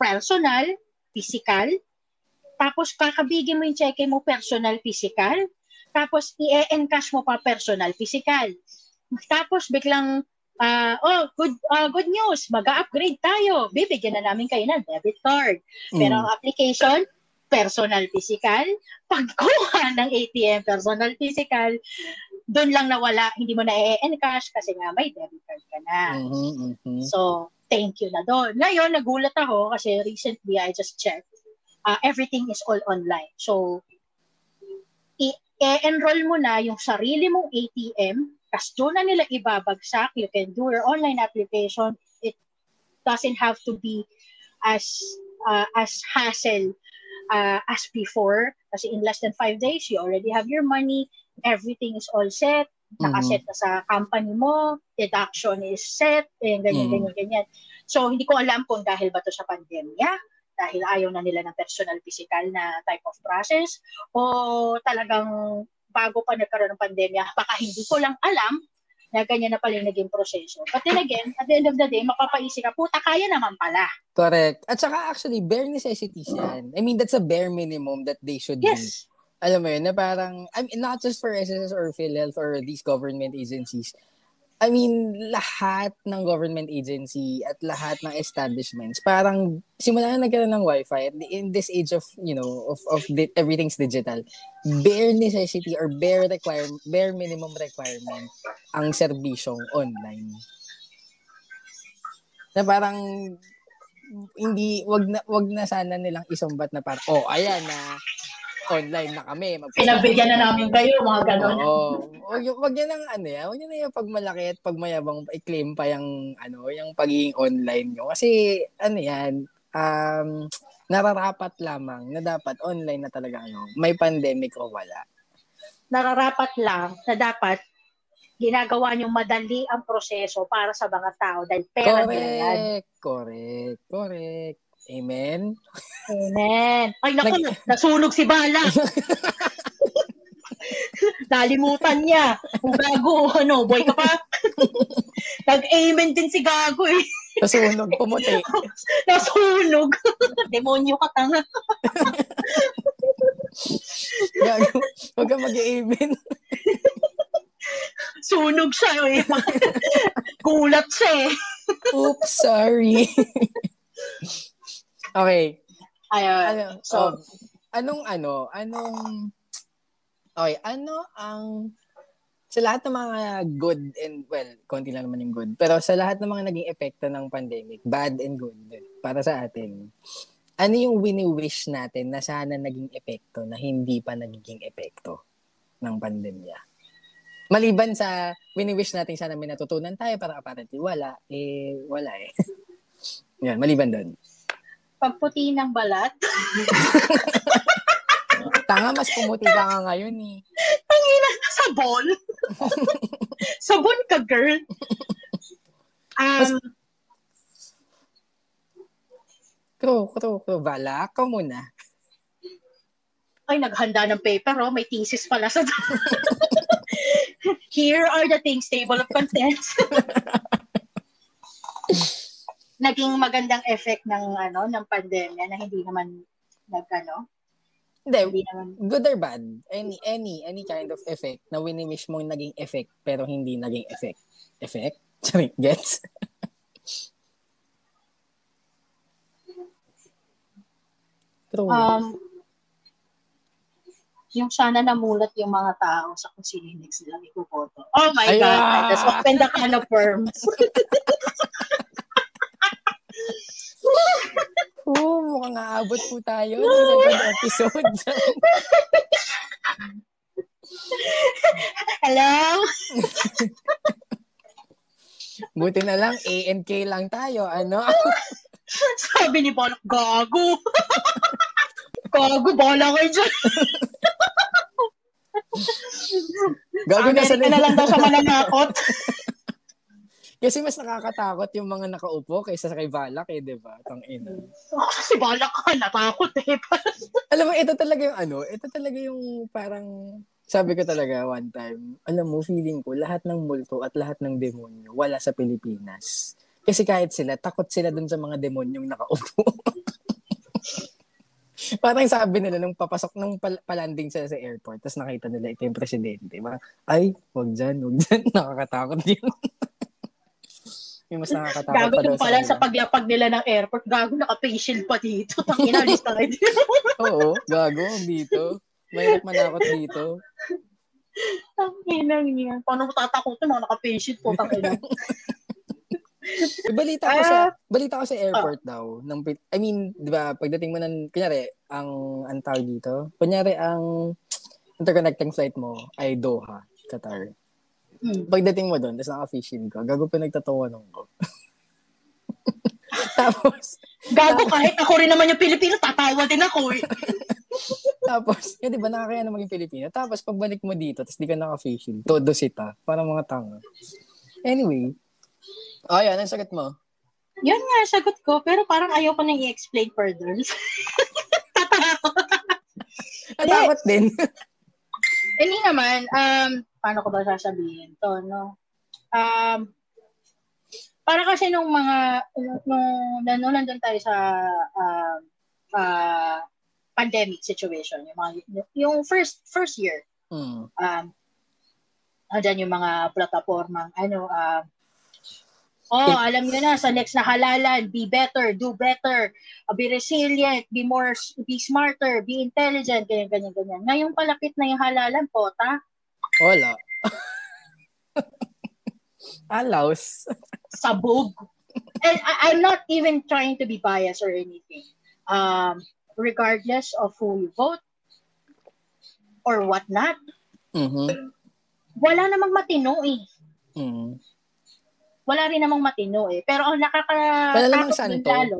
personal, physical, tapos kakabigin mo yung cheque mo personal, physical, tapos i-encash mo pa personal, physical. Tapos biglang uh, oh, good uh, good news, mag-upgrade tayo. Bibigyan na namin kayo ng debit card. Pero mm. ang application, personal physical. Pagkuha ng ATM, personal physical, doon lang nawala, hindi mo na i-encash kasi nga may debit card ka na. Mm-hmm, mm-hmm. So, thank you na doon. Ngayon, nagulat ako kasi recently I just checked. Uh, everything is all online. So, i-enroll mo na yung sarili mong ATM, kasi doon na nila ibabagsak. You can do your online application. It doesn't have to be as uh, as hassle uh, as before. Kasi in less than five days, you already have your money. Everything is all set nakaset na sa company mo, deduction is set, and ganyan, mm. ganyan, ganyan. So, hindi ko alam kung dahil ba to sa pandemya, dahil ayaw na nila ng personal physical na type of process, o talagang bago pa nagkaroon ng pandemya, baka hindi ko lang alam na ganyan na pala yung naging proseso. But then again, at the end of the day, mapapaisip ka, puta, kaya naman pala. Correct. At saka actually, bare necessities yan. I mean, that's a bare minimum that they should yes. do alam mo yun, na parang, I mean, not just for SSS or PhilHealth or these government agencies, I mean, lahat ng government agency at lahat ng establishments, parang simula na nagkaroon ng wifi in this age of, you know, of, of di- everything's digital, bare necessity or bare requirement, bare minimum requirement ang serbisyong online. Na parang hindi wag na wag na sana nilang isumbat na parang oh ayan na online na kami. Pinabigyan na namin kayo, mga ganun. Oo. Wag, wag yan ang ano yan. Wag yan na yung pagmalaki at pagmayabang i-claim pa yung, ano, yung pagiging online nyo. Kasi, ano yan, um, nararapat lamang na dapat online na talaga ano, may pandemic o wala. Nararapat lang na dapat ginagawa niyong madali ang proseso para sa mga tao dahil pera correct, nila yan. Correct, correct. Amen. Amen. Ay, naku, Nag- nasunog si Bala. (laughs) Nalimutan niya. Kung gago, ano, boy ka pa? (laughs) Nag-amen din si gago eh. Nasunog, pumuti. (laughs) Nasunog. Demonyo ka tanga. gago, huwag ka mag-amen. Sunog siya eh. Kulat siya eh. Oops, sorry. Okay. Ayun. Ano, so, oh, anong ano, anong Okay, ano ang sa lahat ng mga good and well, konti lang naman yung good. Pero sa lahat ng mga naging epekto ng pandemic, bad and good para sa atin. Ano yung wini-wish natin na sana naging epekto na hindi pa nagiging epekto ng pandemya? Maliban sa wini-wish natin sana may natutunan tayo para apparently wala, eh wala eh. (laughs) Yan, maliban doon. Pagputi ng balat. (laughs) Tanga, mas pumuti ka nga ngayon eh. Tangina, sabon. (laughs) sabon ka, girl. Um, mas... Kro, kro, bala ka muna. Ay, naghanda ng paper, oh. May thesis pala sa... (laughs) Here are the things, table of contents. Naging magandang effect ng ano ng pandemya na hindi naman nag ano, hindi, good or bad, any any any kind of effect na wini-wish mong naging effect pero hindi naging effect. Effect? (laughs) Sorry, gets? True. Um, yung sana namulat yung mga tao sa kung sino next nilang ikukoto. Oh my Ay, God! Let's open the can of worms. (laughs) Oo, mukhang aabot po tayo ng second episode. Hello? Buti na lang, A and K lang tayo. Ano? Sabi ni Balak, gago. gago, bala kayo dyan. gago na sa na lang daw sa mananakot. Kasi mas nakakatakot yung mga nakaupo kaysa sa kay Balak eh, di ba? Tang ina. Oh, si Balak ka, natakot eh. (laughs) alam mo, ito talaga yung ano, ito talaga yung parang, sabi ko talaga one time, alam mo, feeling ko, lahat ng multo at lahat ng demonyo, wala sa Pilipinas. Kasi kahit sila, takot sila dun sa mga demonyong nakaupo. (laughs) Parang sabi nila nung papasok nung pal- palanding sila sa airport, tapos nakita nila ito yung presidente. Ba? Ay, wag dyan, wag dyan. (laughs) Nakakatakot din. Yung mas nakakatakot gago pa daw pala sa, sa paglapag nila ng airport, gago naka-face shield pa dito. (laughs) Tangina, list na kayo Oo, gago dito. Mahirap manakot dito. Tangina niya. Paano mo tatakotin mga naka-face shield po, tangina. (laughs) (laughs) balita ko sa ah. balita ko sa airport uh, daw ng I mean, 'di ba, pagdating mo ng kunyari ang ang tawag dito, kunyari ang interconnecting flight mo ay Doha, Qatar. Hmm. Pagdating mo doon, tapos naka-fishing ka, gago pa nagtatawanan ko. (laughs) tapos, gago kahit ako rin naman yung Pilipino, tatawa din ako eh. (laughs) tapos, yun, di ba, nakakaya naman yung Pilipino. Tapos, pagbalik mo dito, tapos di ka naka-fishing, todo sita, parang mga tanga. Anyway, oh, yan, ang sagot mo? Yun nga, sagot ko, pero parang ayaw ko nang i-explain further. (laughs) Tatakot. Tatakot din. Hindi naman, um, paano ko ba sasabihin to, no? Um, para kasi nung mga, nung, nung nandun tayo sa uh, uh, pandemic situation, yung, mga, yung first first year, mm. um, andyan yung mga plataformang, ano, uh, Oh, alam niyo na, sa next na halalan, be better, do better, be resilient, be more, be smarter, be intelligent, ganyan, ganyan, ganyan. Ngayong palapit na yung halalan, pota. Wala. Allows. Sabog. And I, I'm not even trying to be biased or anything. Um, regardless of who you vote, or what not. Mhm. Wala namang matino eh. Mhm. Wala rin namang matino eh. Pero ang Wala namang doon santo. lalo,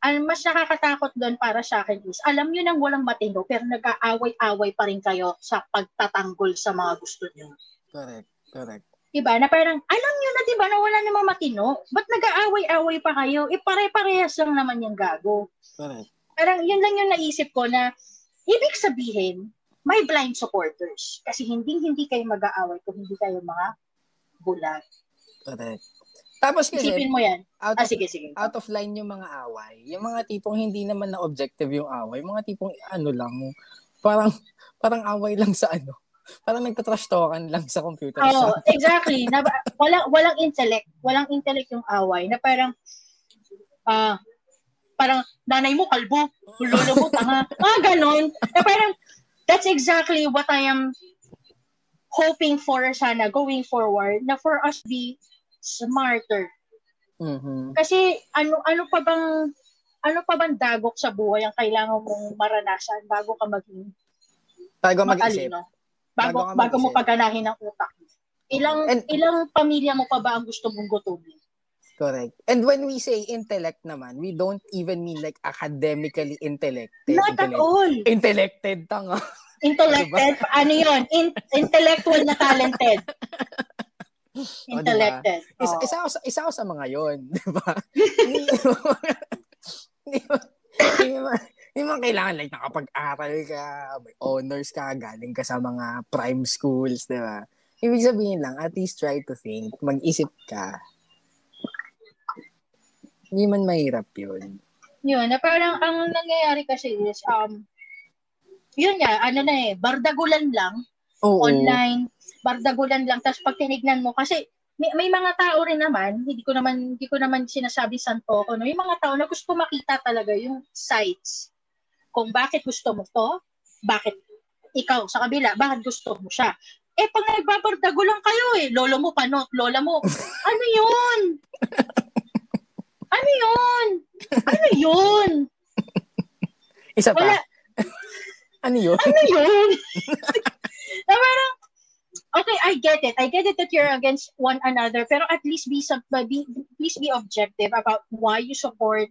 ang mas nakakatakot doon para sa akin is, alam nyo nang walang matino, pero nag-aaway-away pa rin kayo sa pagtatanggol sa mga gusto nyo. Correct. Correct. Diba? Na parang, alam nyo na diba na wala namang matino? Ba't nag-aaway-away pa kayo? Eh, pare-parehas lang naman yung gago. Correct. Parang yun lang yung naisip ko na, ibig sabihin, may blind supporters. Kasi hindi-hindi kayo mag-aaway kung hindi kayo mga bulag. Correct. Tapos kasi, Isipin mo yan. out Ah, of, sige, sige. out of line yung mga away. Yung mga tipong hindi naman na objective yung away. Mga tipong ano lang, parang (laughs) parang away lang sa ano. Parang nagtatrash talkan lang sa computer. Oo, shop. exactly. Na, walang, walang intellect. Walang intellect yung away. Na parang, ah, parang nanay mo kalbo, lolo mo tanga. (laughs) Ah, ganon. Na parang, that's exactly what I am hoping for sana going forward na for us be smarter. Mhm. Kasi ano ano pa bang ano pa bang dagok sa buhay ang kailangan mong maranasan bago ka maging Bago mag-isip. matalino? Bago Bago bago mo paganahin ang utak. Ilang And- ilang pamilya mo pa ba ang gusto mong gutumin? Correct. And when we say intellect naman, we don't even mean like academically intellected. Not at Intellect- all. Intellected, tanga. Intellected, (laughs) ano yun? In- intellectual na talented. (laughs) Intellected. Isa, Oo. isa, ako, sa- isa ako sa mga yon (laughs) di ba? Hindi mo, hindi mo kailangan like nakapag-aral ka, may honors ka, galing ka sa mga prime schools, di ba? Ibig sabihin lang, at least try to think, mag-isip ka. Hindi man mahirap yun. Yun, na parang ang nangyayari kasi is, um, yun nga, ano na eh, bardagulan lang, Oo. online, bardagulan lang, tapos pag tinignan mo, kasi may, may mga tao rin naman, hindi ko naman, hindi ko naman sinasabi santo ko, no? may mga tao na gusto makita talaga yung sites, kung bakit gusto mo to, bakit ikaw sa kabila, bakit gusto mo siya. Eh, pag nagbabardagulan kayo eh, lolo mo panot, lola mo, (laughs) ano yun? Ano yun? Ano yun? Isa pa. Wala, (laughs) Ano yun? ano yun? (laughs) na parang, okay, I get it. I get it that you're against one another, pero at least be, sub- be please be objective about why you support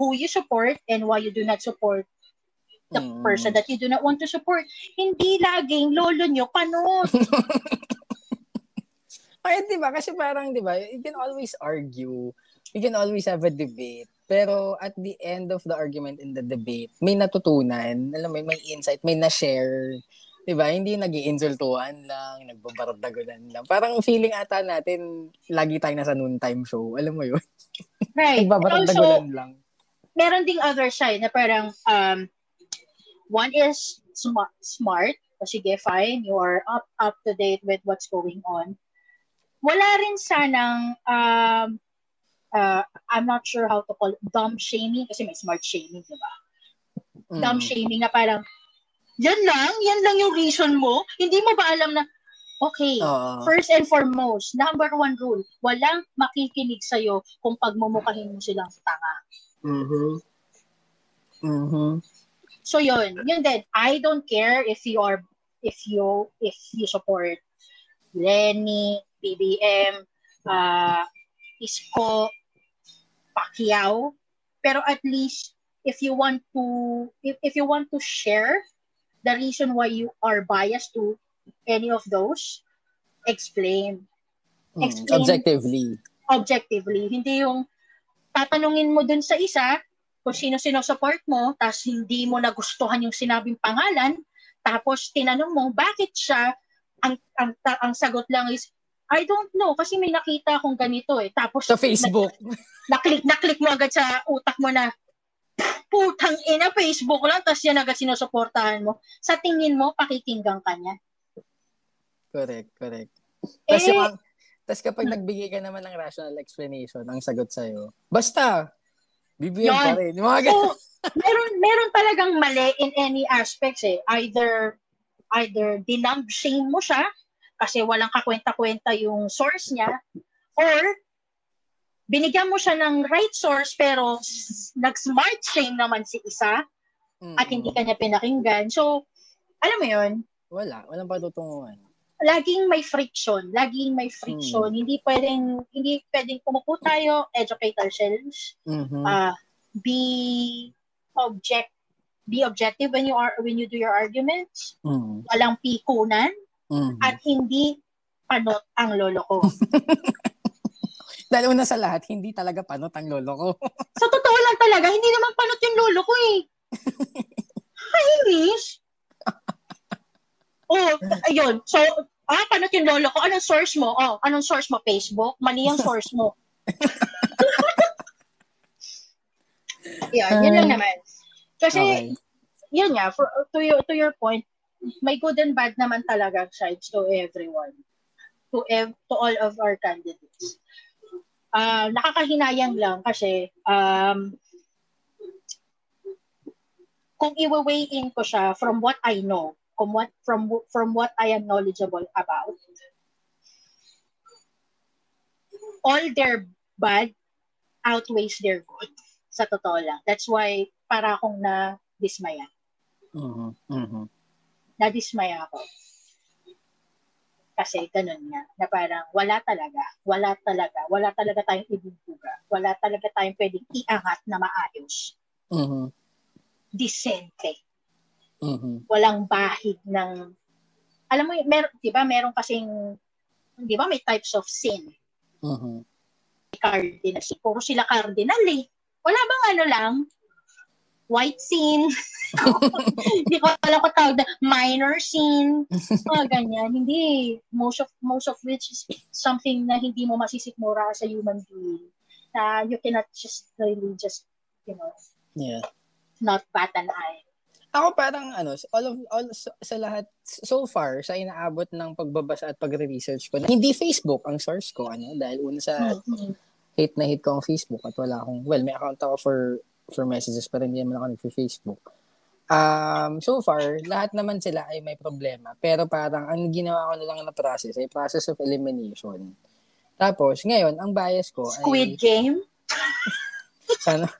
who you support and why you do not support the Mm. person that you do not want to support. Hindi laging lolo nyo panot. (laughs) Ay, di ba? Kasi parang, di ba, you can always argue. You can always have a debate. Pero at the end of the argument in the debate, may natutunan, alam mo, may insight, may na-share. Di ba? Hindi nag insultuhan lang, nagbabardagulan lang. Parang feeling ata natin, lagi tayo nasa noontime show. Alam mo yun? (laughs) Right. And also, Nagbabardagulan lang. meron ding other side na parang um, one is smart, smart. O sige, fine. You are up, up to date with what's going on. Wala rin sanang um, uh, I'm not sure how to call it, dumb shaming kasi may smart shaming, di ba? Mm. Dumb shaming na parang, yan lang? Yan lang yung reason mo? Hindi mo ba alam na, okay, Oo. first and foremost, number one rule, walang makikinig sa'yo kung pagmumukahin mo silang tanga. Mhm. Mhm. So yun, yun din. I don't care if you are if you if you support Lenny, BBM, uh, Isko, Pacquiao, pero at least if you want to if, if you want to share the reason why you are biased to any of those, explain Mm. Explain. Objectively. objectively. Hindi yung tatanungin mo dun sa isa kung sino-sino support mo, tapos hindi mo nagustuhan yung sinabing pangalan, tapos tinanong mo, bakit siya? Ang, ang, ta- ang sagot lang is, I don't know, kasi may nakita akong ganito eh. Tapos, Sa Facebook. na, (laughs) naklik, naklik mo agad sa utak mo na, putang ina, Facebook lang, tapos yan agad sinusuportahan mo. Sa tingin mo, pakikinggan ka niya. Correct, correct. Tapos Eh, yung, tapos kapag nagbigay ka naman ng rational explanation, ang sagot sa'yo, basta, bibigyan pa rin. Yung mga. So, meron meron talagang mali in any aspects eh. Either either dinumb shame mo siya kasi walang kakwenta-kwenta yung source niya or binigyan mo siya ng right source pero nag-smart shame naman si isa at hindi kanya pinakinggan. So, alam mo yun? Wala. Walang patutunguhan. Laging may friction. Laging may friction. Hmm. Hindi pwedeng, hindi pwedeng umupo tayo, educate ourselves, Mhm. uh, be object, be objective when you are, when you do your arguments. Mhm. Walang pikunan Mhm. at hindi panot ang lolo ko. (laughs) Dahil una sa lahat, hindi talaga panot ang lolo ko. (laughs) Sa totoo lang talaga, hindi naman panot yung lolo ko eh. Kainis. (laughs) oh, ayun. So, ah, panot yung lolo ko. Anong source mo? Oh, anong source mo? Facebook? Mali ang source mo. (laughs) yan, yun lang naman. Kasi, Okay. yun nga, for, to, your, to your point, may good and bad naman talaga sides to everyone. To, ev- to all of our candidates. Ah, nakakahinayang lang kasi um, kung i-weigh in ko siya from what I know, from what from from what I am knowledgeable about, all their bad outweighs their good. Sa totoo lang. That's why para akong na dismaya. Mhm. Mhm. Na-dismaya ako. Kasi ganun nga, na parang wala talaga, wala talaga, wala talaga tayong ibubuga, wala talaga tayong pwedeng iangat na maayos. Mhm. Disente. Mhm. walang bahid ng alam mo, mer 'di ba, meron kasing 'di ba may types of sin. Mhm. Cardinal. Puro sila cardinal eh. Wala bang ano lang? White sin. (laughs) Hindi ko alam ko tawag na minor sin. Mga ganyan. Hindi. Most of most of which is something na hindi mo masisikmura sa human being. Na you cannot just really just, you know, Yeah. not bat an eye. Ako parang ano, all of all sa, sa lahat so far sa inaabot ng pagbabasa at pagre-research ko. Hindi Facebook ang source ko ano dahil una sa Mhm. hate na hate ko ang Facebook at wala akong well may account ako for for messages pero hindi naman ako nag-Facebook. Um, so far, lahat naman sila ay may problema. Pero parang ang ginawa ko na lang na process ay process of elimination. Tapos, ngayon, ang bias ko Squid ay... Game. (laughs) Sana,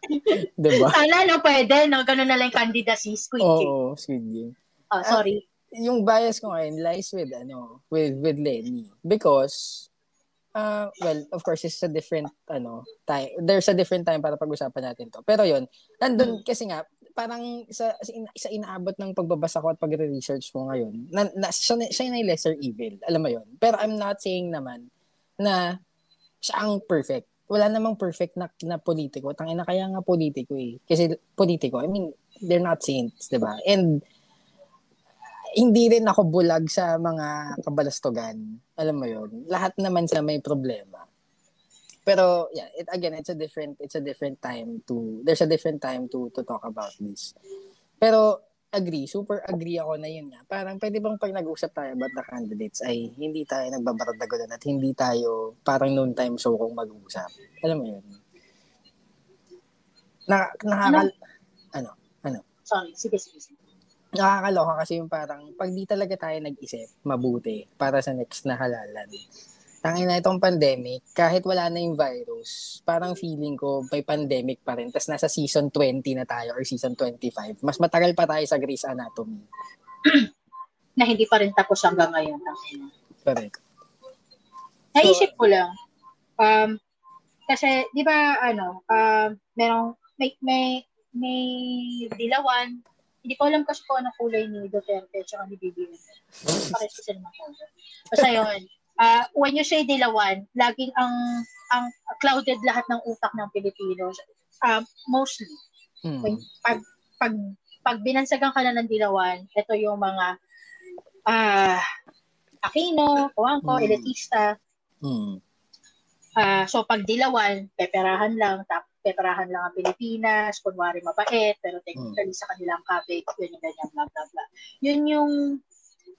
di ba? Sana no pwede, no? Ganun na lang yung candidacy, Squid Game. Oo, Squid Game. Oh, sorry. yung bias ko ngayon lies with ano with with Lenny because uh well of course it's a different ano time there's a different time para pag-usapan natin to. Pero yon nandun kasi nga parang sa sa, ina- sa inaabot ng pagbabasa ko at pagre-research ko ngayon na, na siya, siya na yung lesser evil. Alam mo yon pero I'm not saying naman na siya ang perfect. Wala namang perfect na, na politiko. Tangina kaya nga politiko eh. Kasi politiko I mean they're not saints 'di ba? And hindi rin ako bulag sa mga kabalastugan. Alam mo yun. Lahat naman sila may problema. Pero yeah, it again it's a different it's a different time to there's a different time to to talk about this. Pero agree, super agree ako na yun nga. Parang pwede bang pag nag-usap tayo about the candidates ay hindi tayo nagbabaradagulan at hindi tayo parang noon time show kung mag-uusap. Alam mo yun. Na, nakakal... Ano? Sorry, sige, sige, sige. Nakakaloka kasi yung parang pag di talaga tayo nag-isip mabuti para sa next na halalan. Tangin na itong pandemic, kahit wala na yung virus, parang feeling ko may pandemic pa rin. Tapos nasa season 20 na tayo or season 25. Mas matagal pa tayo sa Grey's Anatomy. (clears throat) Na hindi pa rin tapos hanggang ngayon. Correct. Naisip ko lang, um, kasi, di ba, ano, um, merong, may, may, may dilawan, hindi ko alam kasi kung anong kulay ni Duterte at ni BBM. Pares kasi naman kulay. Basta yun, uh, when you say dilawan, laging ang, ang clouded lahat ng utak ng Pilipinos, uh, mostly, Hmm. When- pag pag pag binansagan ka na ng dilawan, ito yung mga ah Aquino, Coangco, Mm. elitista. Hmm. Ah, so pag dilawan, peperahan lang, tap peperahan lang ang Pilipinas, kunwari mabait, pero technically sa kanilang yun yung ganyan, blah, blah, blah. Yun yung,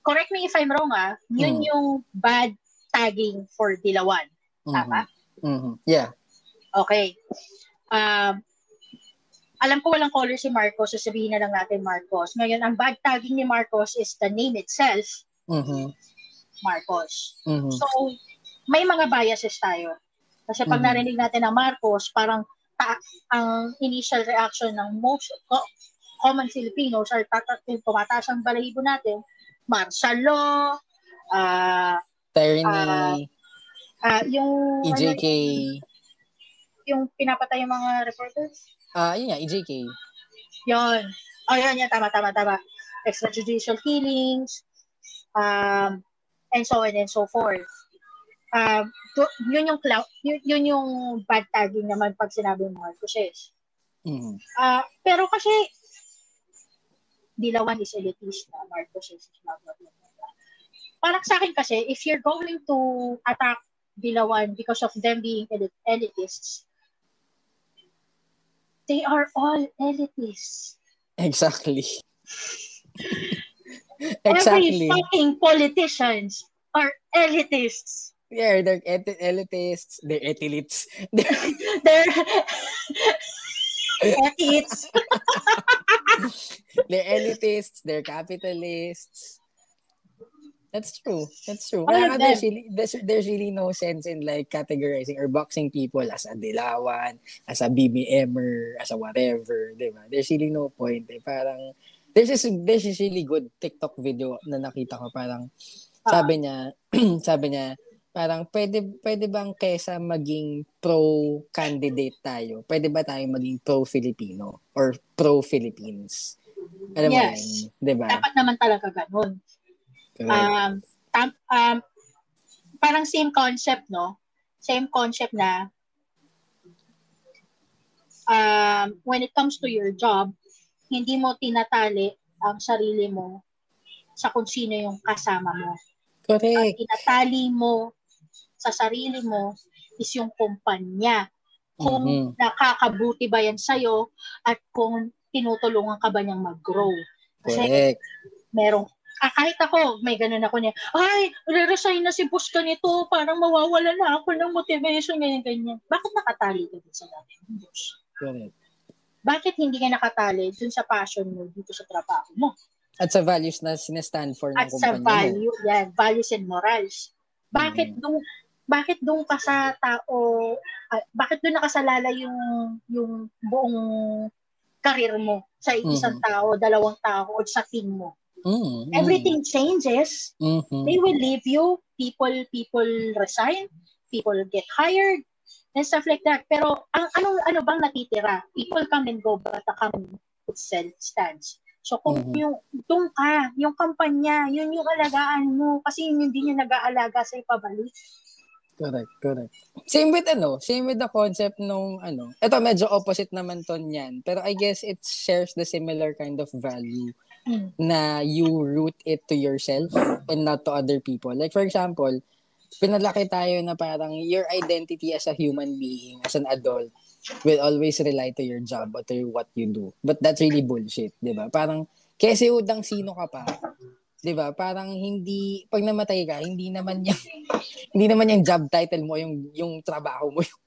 correct me if I'm wrong ah, yun Mm. yung bad tagging for dilawan. Tama? Mhm. Yeah. Okay. Um, alam ko walang color si Marcos, so sabihin na lang natin Marcos. Ngayon, ang bad tagging ni Marcos is the name itself, Mhm. Marcos. Mhm. So, may mga biases tayo. Kasi pag Mhm. narinig natin ang Marcos, parang ta- ang initial reaction ng most, ko- common Filipinos are tatat tumataas ang balahibo natin, martial law, uh, tyranny, uh, uh, yung EJK, ano, yung pinapatay yung mga reporters. Ah, uh, yun nga, EJK. Yun. Oh, yun, yun. Tama, tama, tama. Extrajudicial killings, um, and so on and so forth. Um, to, yun yung cloud, yun, yun yung bad tagging naman pag sinabi mo Marcoses. Mm. Uh, pero kasi Dilawan is elitist na Marcoses is blah, blah, blah, blah. Parang sa akin kasi, if you're going to attack Dilawan because of them being elit- elitists, they are all elitists. Exactly. (laughs) exactly. Every fucking politicians are elitists. Yeah, they're et- elitists. They're etilites. (laughs) They're, (laughs) they're elites. (laughs) they're elitists. They're capitalists. That's true. That's true. All Kaya there's really, there's, there's really no sense in like categorizing or boxing people as a Dilawan, as a BBMer, as a whatever, di ba? There's really no point. Eh. Parang, there's this, there's this really good TikTok video na nakita ko. Parang, sabi niya, (clears throat) sabi niya, parang pwede pwede bang kesa maging pro candidate tayo pwede ba tayong maging pro Filipino or pro Philippines alam mo Yes. yun 'di ba Dapat naman talaga ganun. Um, tam, um, parang same concept, no? Same concept na um, when it comes to your job, hindi mo tinatali ang sarili mo sa kung sino yung kasama mo. Ang correct tinatali mo sa sarili mo is yung kumpanya. Kung Mhm. nakakabuti ba yan sa'yo at kung tinutulungan ka ba niyang mag-grow. Kasi correct merong ah, kahit ako, may ganun ako niya, ay, re-resign na si boss ka nito, parang mawawala na ako ng motivation, ganyan, ganyan. Bakit nakatali ka dun sa dati ng boss? correct Bakit hindi ka nakatali dun sa passion mo dito sa trabaho mo? at sa values na sinestand for ng At sa kumpanya mo value, yan, values and morals. Bakit Mm. dun bakit doon ka sa tao ah, bakit doon nakasalala yung yung buong karir mo sa isang Mhm. tao, dalawang tao o sa team mo? Mm, mm. Everything changes. Mhm. they will leave you. People people resign. People get hired and stuff like that. Pero ang ano ano bang natitira? People come and go but the company itself stands. So kung Mhm. yung doon ka, yung kampanya, yun yung alagaan mo kasi yun yung din yung nag-aalaga sa pabalik. Correct, correct. Same with ano, same with the concept nung ano. Ito medyo opposite naman to niyan, pero I guess it shares the similar kind of value Mm. na you root it to yourself and not to other people. Like for example, pinalaki tayo na parang your identity as a human being, as an adult, will always rely to your job or to what you do. But that's really bullshit, di ba? Parang, kasi udang sino ka pa, di ba? Parang hindi, pag namatay ka, hindi naman yung, (laughs) hindi naman yung job title mo, yung, yung trabaho mo, yung,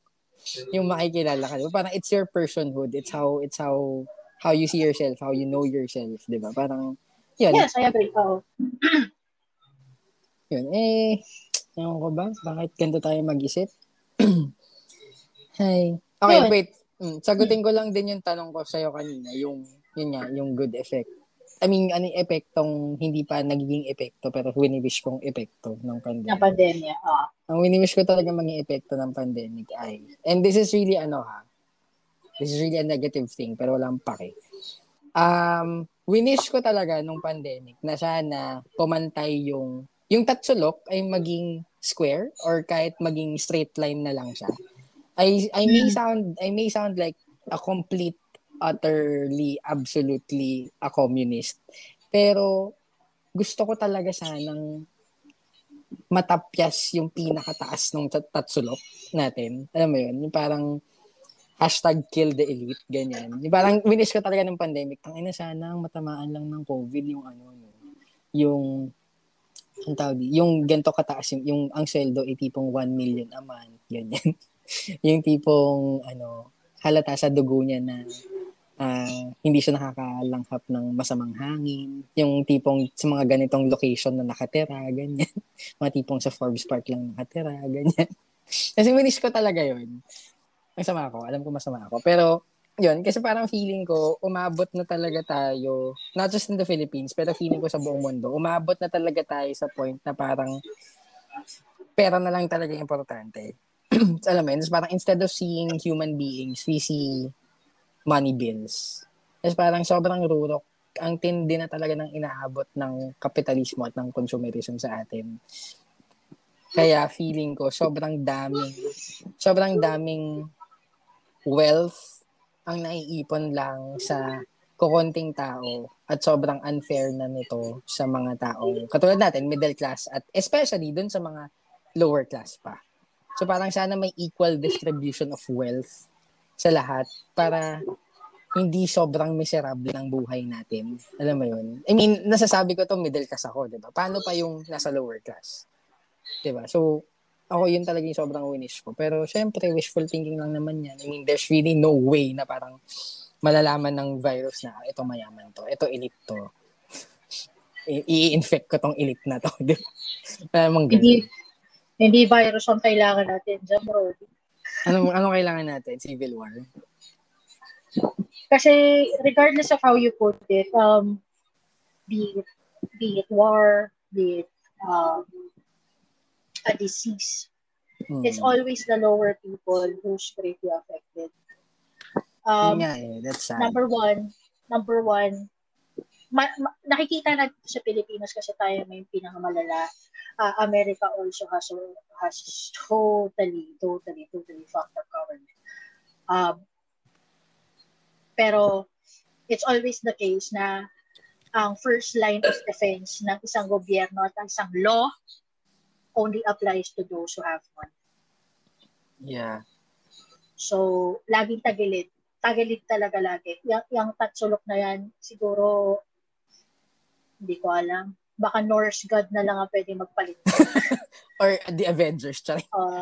yung makikilala ka. Di ba? Parang it's your personhood. It's how, it's how, how you see yourself, how you know yourself, di ba? Parang, yun, Yes, I agree. Oh. (clears throat) yun. Eh, ewan ko ba? Bakit ganito tayo mag-isip? (clears throat) Hi. Okay, wait. Mm, sagutin ko lang din yung tanong ko sa'yo kanina, yung, yun nga, yung good effect. I mean, ano yung epektong hindi pa nagiging epekto pero winiwish kong epekto ng Na pandemic. pandemya. Oh. Ang winiwish ko talaga maging epekto ng pandemic ay, and this is really ano ha, this is really a negative thing pero walang pake. Um, winish ko talaga nung pandemic na sana pumantay yung, yung tatsulok ay maging square or kahit maging straight line na lang siya. I, I may sound, I may sound like a complete utterly, absolutely a communist. Pero gusto ko talaga sanang matapyas yung pinakataas ng tat- tatsulok natin. Alam mo yun? Yung parang hashtag kill the elite, ganyan. Yung parang winish ko talaga ng pandemic. Ang ina sana matamaan lang ng COVID yung ano, no, yung ang tawag yung ganito kataas yung, yung ang sweldo ay tipong 1 million a month, ganyan. (laughs) yung tipong ano, halata sa dugo niya na ah, hindi siya nakakalanghap ng masamang hangin. Yung tipong sa mga ganitong location na nakatira, ganyan. (laughs) mga tipong sa Forbes Park lang nakatira, ganyan. (laughs) Kasi wish ko talaga yun. Masama ako. Alam ko masama ako. Pero yun, kasi parang feeling ko, umabot na talaga tayo, not just in the Philippines, pero feeling ko sa buong mundo, umabot na talaga tayo sa point na parang pera na lang talaga importante. (clears throat) Alam mo yun, parang instead of seeing human beings, we see money bills. Kasi parang sobrang rurok. Ang tindi na talaga ng inaabot ng kapitalismo at ng consumerism sa atin. Kaya feeling ko, sobrang daming, sobrang daming wealth ang naiipon lang sa kukonting tao at sobrang unfair na nito sa mga taong katulad natin, middle class at especially dun sa mga lower class pa. So parang sana may equal distribution of wealth sa lahat para hindi sobrang miserable ng buhay natin. Alam mo yun? I mean, nasasabi ko to middle class ako, di ba? Paano pa yung nasa lower class? Di ba? So, ako yun talaga yung sobrang winish ko. Pero syempre, wishful thinking lang naman yan. I mean, there's really no way na parang malalaman ng virus na ito mayaman to, ito elite to. (laughs) I-infect ko tong elite na to. (laughs) Di ba? Hindi, hindi virus ang kailangan natin dyan, bro. Ano, ano kailangan natin? Civil war? Kasi regardless of how you put it, um, be it, be it war, be it um, a disease. Mm. It's always the lower people who's greatly affected. Um, yeah, eh, that's sad. Number one, number one, ma- ma- nakikita natin sa Pilipinas kasi tayo may pinakamalala. Uh, America also has has totally, totally, totally fucked up government. Um, pero it's always the case na ang first line of defense ng isang gobyerno at isang law only applies to those who have money. Yeah. So, laging tagilid. Tagilid talaga lagi. Yung, yung tatsulok na yan, siguro, hindi ko alam. Baka Norse God na lang ang pwede magpalit. (laughs) Or the Avengers. Uh,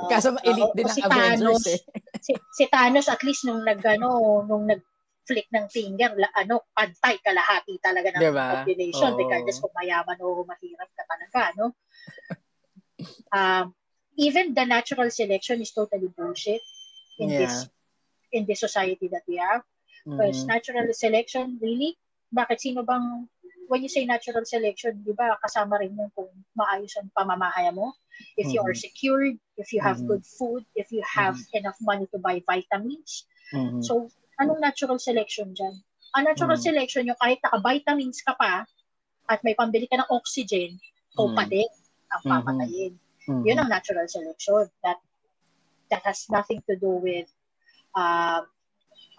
(laughs) Kaso elite uh, din ang si Avengers eh. (laughs) si, si Thanos at least nung nag, ano, nung nag flick ng finger, la, ano, pantay kalahati talaga ng diba? population, oh. regardless kung mayaman o mahirap ka talaga, no? um, even the natural selection is totally bullshit in yeah. this in this society that we have. Because natural selection, really, bakit sino bang, when you say natural selection, di ba, kasama rin yung kung maayos ang pamamahaya mo, if mm-hmm. you are mm-hmm. secured, if you have mm-hmm. good food, if you have mm-hmm. enough money to buy vitamins. Mm-hmm. So, anong natural selection dyan? Ang natural mm-hmm. selection, yung kahit naka-vitamins ka pa, at may pambili ka ng oxygen, mm-hmm. o pa din ang mm-hmm. papatayin. Mm-hmm. Yun ang natural selection. That that has nothing to do with uh,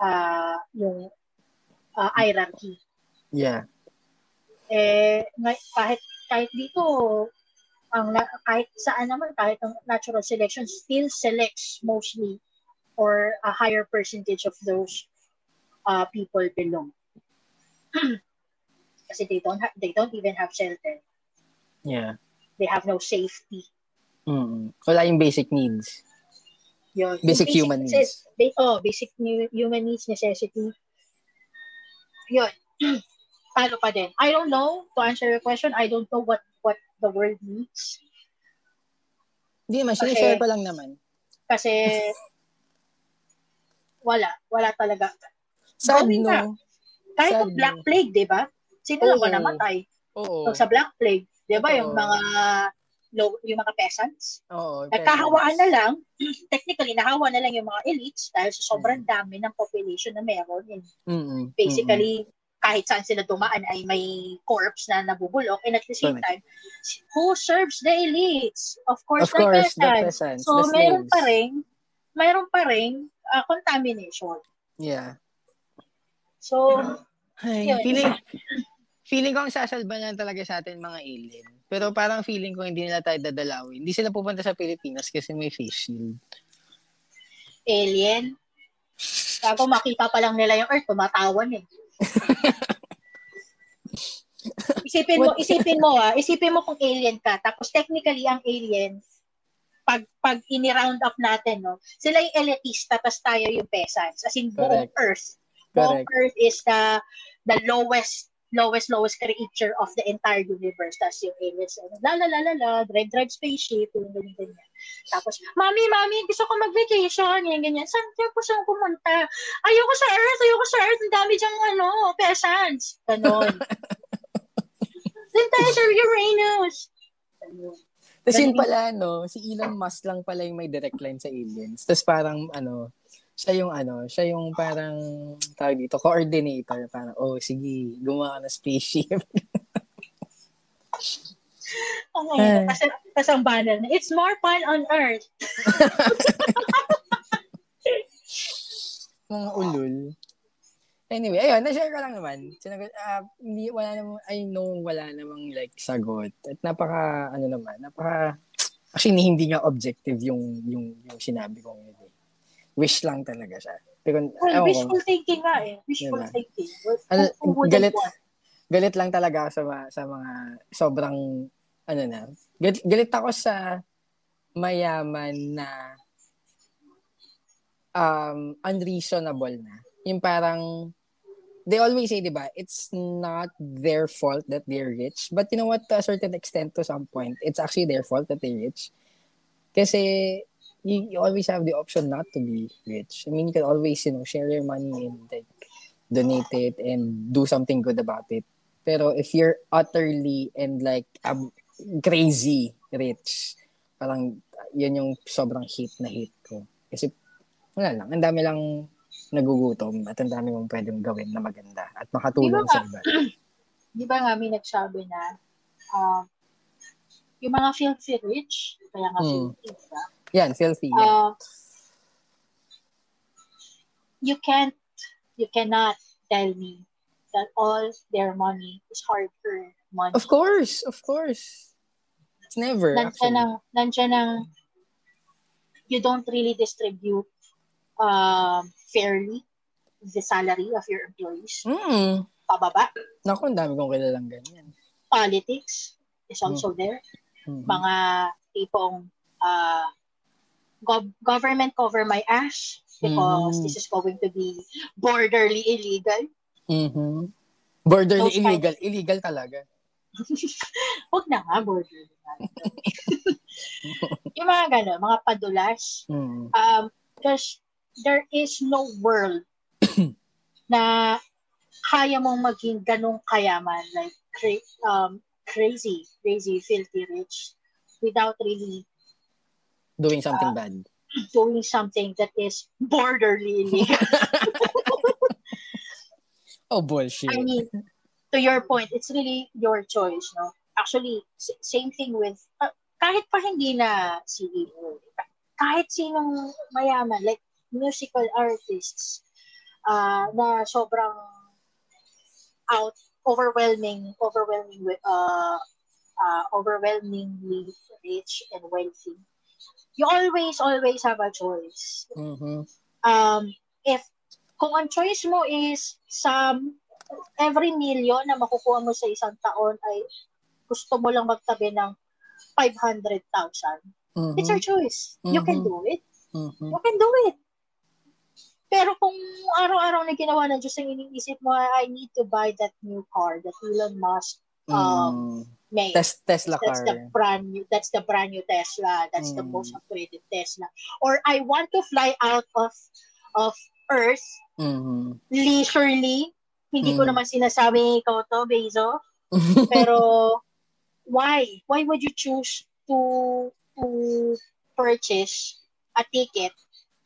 uh, yung uh, hierarchy. Yeah. Eh, kahit kahit dito, ang kahit saan naman, kahit ang natural selection still selects mostly or a higher percentage of those uh, people belong. (clears throat) Kasi they don't have, they don't even have shelter. Yeah. They have no safety. Mm. Wala yung basic needs. Yun. Basic, basic human needs. Ba- oh, basic human needs, necessity. Yun. (clears throat) Paano pa din? I don't know. To answer your question, I don't know what what the world needs. Hindi naman, sinishare ko lang naman. Kasi, (laughs) wala. Wala talaga. Sad, no? Na. Kahit Sad, Black no. Plague, di ba? Sino lang ba namatay? Oo. So, sa Black Plague, di ba, yung mga low, yung mga peasants. Oo, Nagkahawaan na lang, (clears throat) technically, nahawa na lang yung mga elites dahil sa sobrang mm. dami ng population na meron. And mm-hmm. basically, mm-hmm. Kahit saan sila dumaan ay may corpse na nabubulok. And at the same time, who serves the elites? Of course, of course the peasants. The peasants so, the meron pa rin, meron pa rin uh, contamination. Yeah. So, Ay, yun. feeling, feeling ko ang sasalba na talaga sa atin mga alien. Pero parang feeling ko hindi nila tayo dadalawin. Hindi sila pupunta sa Pilipinas kasi may face shield. Alien? Bago makita pa lang nila yung Earth, tumatawan eh. (laughs) isipin mo, isipin mo ah, isipin mo kung alien ka. Tapos technically ang alien, pag pag ini-round up natin, no, sila yung elitista, tapos tayo yung peasants. As in, buong Earth. Buong Earth is the the lowest lowest, lowest creature of the entire universe. Tapos yung aliens, la la la la la, drive, drive spaceship, yung ganyan, ganyan. Tapos, Mami, Mami, gusto ko mag-vacation, yan, ganyan. Saan ko siyang pumunta? Ayoko sa Earth, ayoko sa Earth, ang dami diyang, ano, peasants. Ganon. (laughs) Doon tayo sa Uranus. Tapos yun pala, no, si Elon Musk lang pala yung may direct line sa aliens. Tapos parang, ano, siya yung ano, siya yung parang tawag dito, coordinator. Parang, oh, sige, gumawa ng spaceship. (laughs) Okay, kasi, kasi ang banner na, it's more fun on Earth. (laughs) Mga ulul. Anyway, ayun, na-share ko lang naman. Sinagot, uh, hindi, wala namang, I know wala namang like sagot. At napaka, ano naman, napaka, actually hindi nga objective yung, yung, yung sinabi ko yun wish lang talaga siya. Pero, well, wishful ko, thinking nga eh. Wishful diba? thinking. Ano, galit, galit lang talaga sa, sa mga sobrang, ano na, galit, galit ako sa mayaman na um, unreasonable na. Yung parang, they always say, di ba, it's not their fault that they're rich. But you know what, to a certain extent, to some point, it's actually their fault that they're rich. Kasi, you, you always have the option not to be rich. I mean, you can always, you know, share your money and like donate it and do something good about it. Pero if you're utterly and like um, crazy rich, parang yun yung sobrang hate na hate ko. Kasi wala lang, ang dami lang nagugutom at ang dami mong pwedeng gawin na maganda at makatulong sa iba. (clears throat) Di ba nga may nagsabi na uh, yung mga filthy rich, kaya nga hmm. filthy, diba? Yan, filthy. Yeah. Uh, you can't, you cannot tell me that all their money is hard-earned money. Of course, of course. It's never, nandiyan ang, nandiyan ang, you don't really distribute uh, fairly the salary of your employees. Mm. Pababa. Naku, ang dami kong kilalang ganyan. Politics is also mm. there. Mm-hmm. Mga tipong uh, gov- government cover my ass because mm-hmm. this is going to be borderly illegal. Mm-hmm. Borderly Those illegal. Kind... Illegal talaga. (laughs) Huwag na nga, borderly. (laughs) yung mga gano'n, mga padulas. (laughs) Mm. Um, because there is no world (coughs) na kaya mong maging ganong kayaman, like cra- um, crazy, crazy, filthy rich without really doing something uh, bad. Doing something that is borderly illegal. (laughs) oh, bullshit. I mean, to your point, it's really your choice, no? Actually, same thing with, uh, kahit pa hindi na CEO, kahit sinong mayaman, like musical artists, uh, na sobrang out, overwhelming, overwhelming with, uh, uh, overwhelmingly rich and wealthy you always, always have a choice. Mm-hmm. Um, if, kung ang choice mo is sa every million na makukuha mo sa isang taon ay gusto mo lang magtabi ng 500,000, mm-hmm. it's your choice. Mm-hmm. You can mm-hmm. do it. Mm-hmm. You can do it. Pero kung araw-araw na ginawa ng Diyos ang iniisip mo, I need to buy that new car that Elon Musk um, mm made. Tes- Tesla that's car. the brand new that's the brand new Tesla. That's mm. the most upgraded Tesla. Or I want to fly out of of Earth mm-hmm. leisurely. Hindi mm. ko naman sinasabi ikaw to, Bezo. (laughs) Pero why? Why would you choose to to purchase a ticket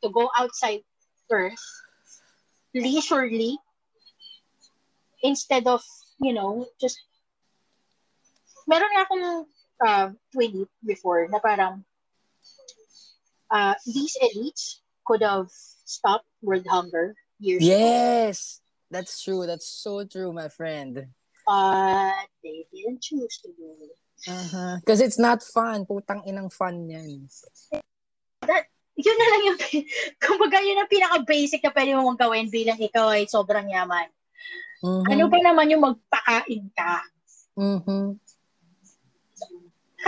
to go outside Earth leisurely instead of, you know, just meron nga akong uh, tweet before na parang uh, these elites could have stopped world hunger years yes! Ago. that's true. That's so true my friend. But they didn't choose to do it. Uh-huh. Because it's not fun. Putang inang fun yan yun na lang yung (laughs) kumbaga yun ang pinaka basic na pwede mong gawin bilang ikaw ay sobrang yaman mm-hmm. ano ba naman yung magpakain ka mm-hmm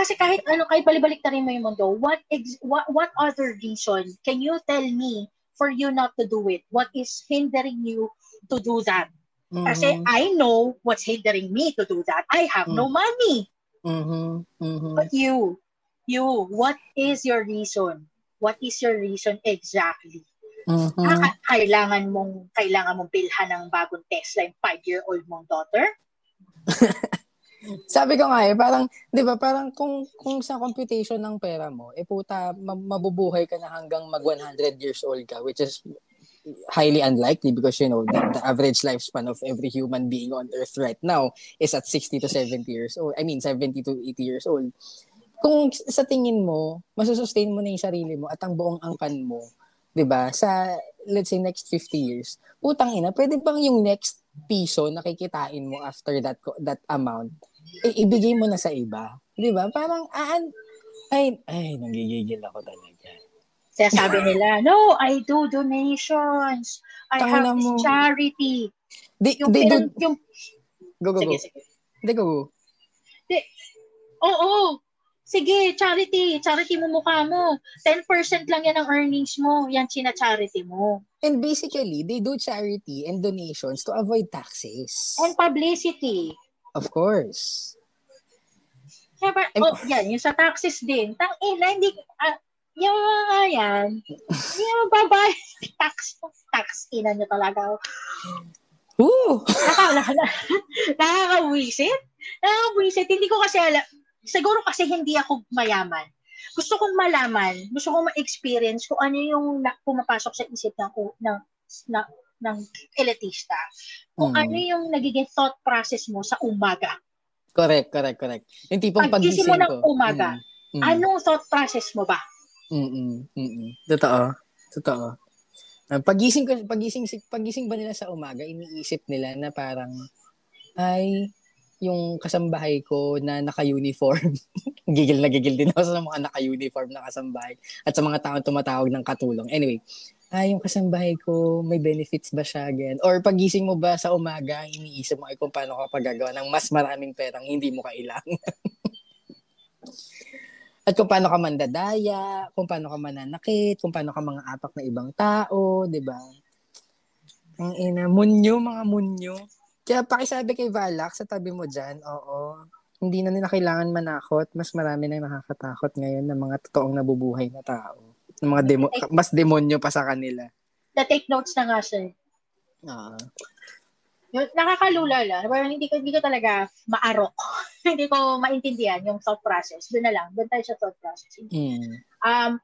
kasi kahit ano, kahit balibalik na rin mo yung mundo, what, ex, what, what other reason can you tell me for you not to do it? What is hindering you to do that? Mm-hmm. Kasi I know what's hindering me to do that. I have mm-hmm. no money. Mm-hmm. Mm-hmm. But you, you, what is your reason? What is your reason exactly? Mm-hmm. Ah, kailangan mong kailangan mong bilhan ng bagong Tesla yung 5-year-old mong daughter? (laughs) Sabi ko nga eh, parang, di ba, parang kung, kung sa computation ng pera mo, eh puta, mabubuhay ka na hanggang mag 100 years old ka, which is highly unlikely because, you know, the, the average lifespan of every human being on Earth right now is at 60 to 70 years old. I mean, 70 to 80 years old. Kung sa tingin mo, masusustain mo na yung sarili mo at ang buong angkan mo, 'di ba? Sa let's say next 50 years. Putang ina, pwede bang yung next piso na kikitain mo after that that amount, i- ibigay mo na sa iba? 'Di ba? Parang aan ay ay nanggigigil ako talaga. Kaya sabi nila, no, I do donations. I Tangina have mo. charity. Di, yung, di, pinag, do, yung, go, go, sige, go. Sige. Di, go, go. Di, oo, sige, charity. Charity mo mukha mo. 10% lang yan ang earnings mo. Yan china-charity mo. And basically, they do charity and donations to avoid taxes. And publicity. Of course. Siyempre, oh, yan, yung sa taxes din. Tang ina, hindi, uh, yung mga yan, yung babayad (laughs) tax, tax ina nyo talaga. Ooh! (laughs) Nakakawisit. Nakakawisit. Hindi ko kasi alam. Siguro kasi hindi ako mayaman. Gusto kong malaman, gusto kong ma-experience kung ano yung na, pumapasok sa isip ng, ng, ng, ng elitista. Kung mm. ano yung nagiging thought process mo sa umaga. Correct, correct, correct. Yung tipong pagising mo ng umaga, mm. Mm. anong thought process mo ba? Mm. Mm. Totoo. Totoo. Uh, pagising ko pagising pagising ba nila sa umaga, iniisip nila na parang ay yung kasambahay ko na naka-uniform. (laughs) gigil na gigil din ako sa mga naka-uniform na kasambahay at sa mga taong tumatawag ng katulong. Anyway, ah, yung kasambahay ko, may benefits ba siya again? Or pagising mo ba sa umaga, iniisip mo ay kung paano ka pagagawa ng mas maraming perang hindi mo kailangan. (laughs) At kung paano ka mandadaya, kung paano ka mananakit, kung paano ka mga apak na ibang tao, di ba? Ang ina, munyo, mga munyo. Kaya pakisabi kay Valak sa tabi mo dyan, oo, hindi na nila kailangan manakot. Mas marami na nakakatakot ngayon ng mga totoong nabubuhay na tao. Ng mga demo- mas demonyo pa sa kanila. Na-take notes na nga siya. Ah. Uh, nakakalula lang. Parang hindi ko, hindi ko talaga maarok. (laughs) hindi ko maintindihan yung thought process. Doon na lang. Doon tayo sa thought process. Mm. Um,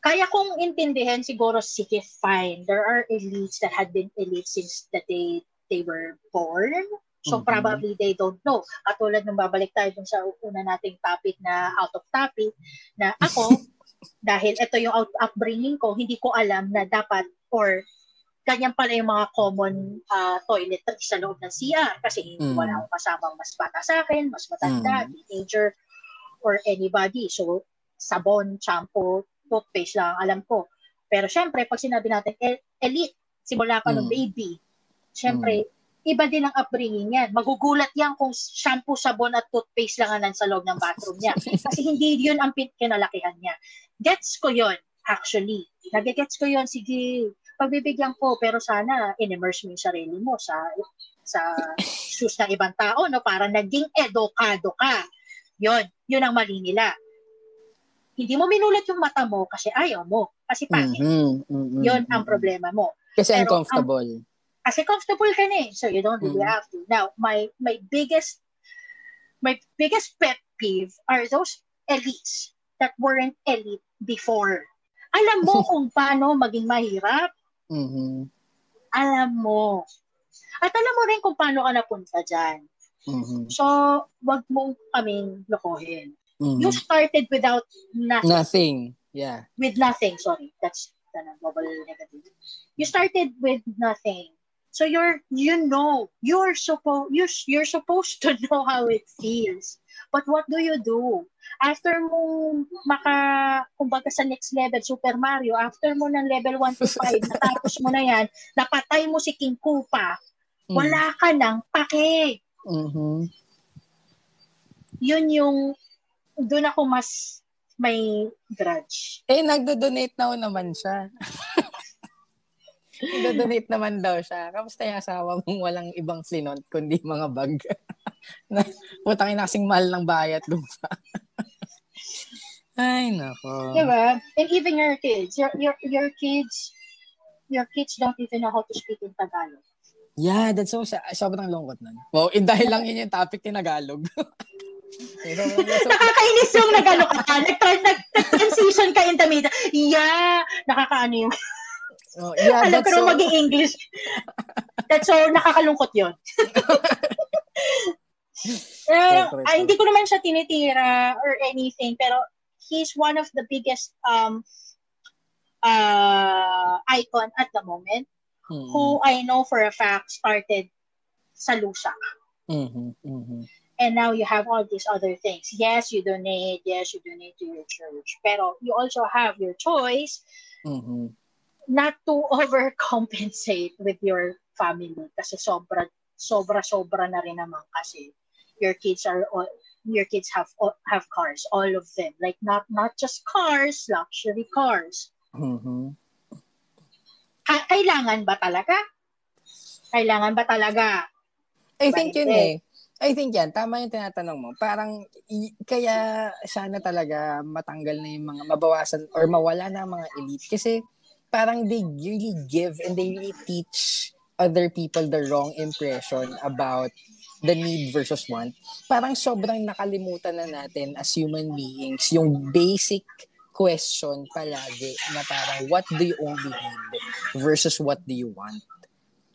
kaya kong intindihan siguro, sige, fine. There are elites that had been elites since the day they were born. So mm-hmm. probably they don't know. Katulad nung babalik tayo dun sa una nating topic na out of topic, na ako, (laughs) dahil ito yung out upbringing ko, hindi ko alam na dapat or ganyan pala yung mga common uh, toiletries sa loob ng CR kasi mm. wala akong kasamang mas bata sa akin, mas matanda, mm. teenager, or anybody. So, sabon, shampoo, toothpaste lang alam ko. Pero syempre, pag sinabi natin elite, simula ka mm. ng baby, syempre, mm. iba din ang upbringing yan. Magugulat yan kung shampoo, sabon at toothpaste lang ang sa loob ng bathroom niya. (laughs) Kasi hindi yun ang kinalakihan niya. Gets ko yon actually. Nagigets ko yon sige, pagbibigyan ko pero sana in-immerse mo yung sarili mo sa sa shoes ng ibang tao no para naging edukado ka. Yon, yun ang mali nila. Hindi mo minulat yung mata mo kasi ayaw mo. Kasi pangit. Mm-hmm, mm-hmm, Yun ang problema mo. Kasi Pero uncomfortable. Ang, kasi comfortable ka na eh. So you don't really mm-hmm. have to. Now, my my biggest my biggest pet peeve are those elites that weren't elite before. Alam mo (laughs) kung paano maging mahirap Mm-hmm. Alam mo. At alam mo rin kung paano ka napunta dyan. Mm-hmm. So, wag mong kaming lokohin. Mm-hmm. You started without nothing. Nothing. Yeah. With nothing. Sorry. That's the double negative. You started with nothing. So you're you know you're supposed you're, you're supposed to know how it feels. But what do you do? After mo maka, kumbaga sa next level, Super Mario, after mo ng level 1 to 5, (laughs) natapos mo na yan, napatay mo si King Koopa, mm. wala ka nang pake. Mm-hmm. Yun yung, doon ako mas may grudge. Eh, nagdo-donate na naman siya. (laughs) nagdo-donate naman daw siya. Kamusta yung asawa mong walang ibang flinont kundi mga bag? (laughs) na, putang ina kasing mahal ng bayat lupa. (laughs) Ay, nako. Diba? And even your kids, your, your, your kids, your kids don't even know how to speak in Tagalog. Yeah, that's so, sobrang lungkot nun. Wow, eh, dahil lang yun yung topic ni Tagalog. (laughs) so, Nakakainis yung nagano ka. Nag-transition ka in the middle. Yeah, nakakaano yung... Oh, yeah, Alam ko so... maging English. That's so, nakakalungkot yun. (laughs) Uh, ay, hindi ko naman siya tinitira or anything, pero he's one of the biggest um uh icon at the moment mm-hmm. who I know for a fact started sa Lusak. Mm-hmm. Mm-hmm. And now you have all these other things. Yes, you donate. Yes, you donate to your church. Pero you also have your choice mm-hmm. Not to overcompensate with your family kasi sobra sobra sobra na rin naman kasi your kids are all, your kids have have cars all of them like not not just cars luxury cars mm-hmm. Ka- kailangan ba talaga kailangan ba talaga I think yun eh I think yan, tama yung tinatanong mo. Parang, i- kaya sana talaga matanggal na yung mga, mabawasan or mawala na mga elite. Kasi, parang they really give and they really teach other people the wrong impression about the need versus want, parang sobrang nakalimutan na natin as human beings yung basic question palagi na parang what do you only need versus what do you want.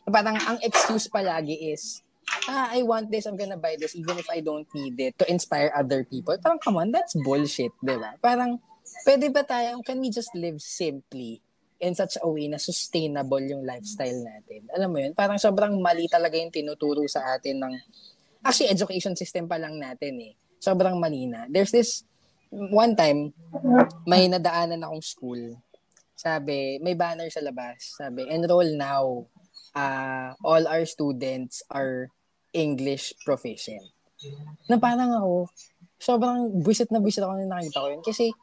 Parang ang excuse palagi is, ah, I want this, I'm gonna buy this even if I don't need it to inspire other people. Parang, come on, that's bullshit, di ba? Parang, pwede ba tayo, can we just live simply in such a way na sustainable yung lifestyle natin. Alam mo yun? Parang sobrang mali talaga yung tinuturo sa atin ng actually education system pa lang natin eh. Sobrang mali na. There's this one time may nadaanan akong school. Sabi, may banner sa labas. Sabi, enroll now. Uh, all our students are English proficient. Na parang ako, sobrang buisit na buisit ako nung nakita ko yun. Kasi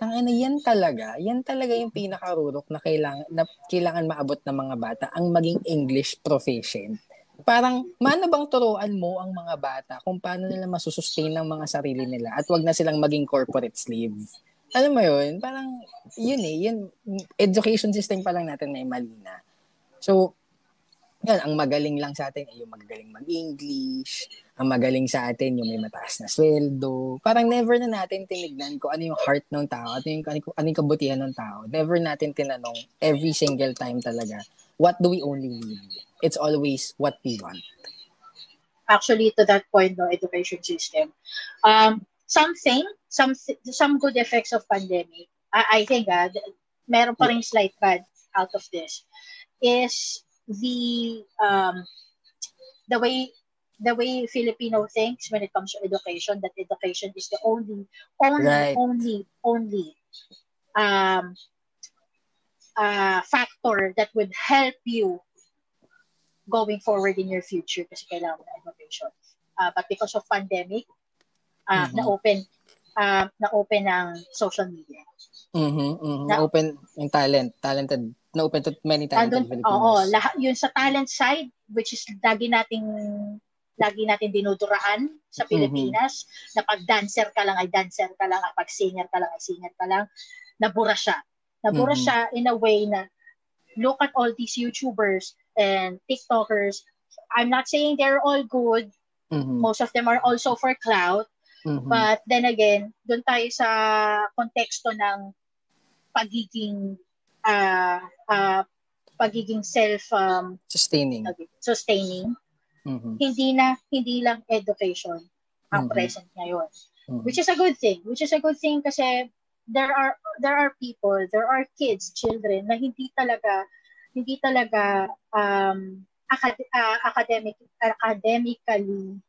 Tangina, yan talaga, yan talaga yung pinakarurok na kailangan, na kailangan maabot ng mga bata, ang maging English proficient. Parang, mano bang turuan mo ang mga bata kung paano nila masusustain ng mga sarili nila at wag na silang maging corporate slave? Alam mo yun? Parang, yun eh, yun, education system pa lang natin na mali na. So, yan, ang magaling lang sa atin ay yung magaling mag-English, ang magaling sa atin yung may mataas na sweldo. Parang never na natin tinignan kung ano yung heart ng tao, ano yung, ano yung kabutihan ng tao. Never natin tinanong every single time talaga, what do we only need? It's always what we want. Actually, to that point, no, education system. Um, something, some some good effects of pandemic, I, I think uh, meron pa rin slight bad out of this, is the um, the way the way Filipino thinks when it comes to education, that education is the only, only, right. only, only um, uh, factor that would help you going forward in your future kasi kailangan na education. Uh, but because of pandemic, uh, mm-hmm. na-open uh, na-open ang social media. Mm-hmm, mm-hmm. Na, open yung talent, talented, na-open to many talented Filipinos. Oo, lahat, yun sa talent side, which is lagi nating lagi natin dinuduraan sa mm-hmm. Pilipinas mm-hmm. na pag dancer ka lang ay dancer ka lang at pag singer ka lang ay singer ka lang nabura siya nabura mm-hmm. siya in a way na look at all these YouTubers and TikTokers I'm not saying they're all good mm-hmm. most of them are also for clout mm-hmm. but then again doon tayo sa konteksto ng pagiging uh, uh, pagiging self um, sustaining sustaining Mm-hmm. Hindi na hindi lang education ang mm-hmm. present ngayon. Mm-hmm. Which is a good thing. Which is a good thing kasi there are there are people, there are kids, children na hindi talaga hindi talaga um acad- uh, academic academically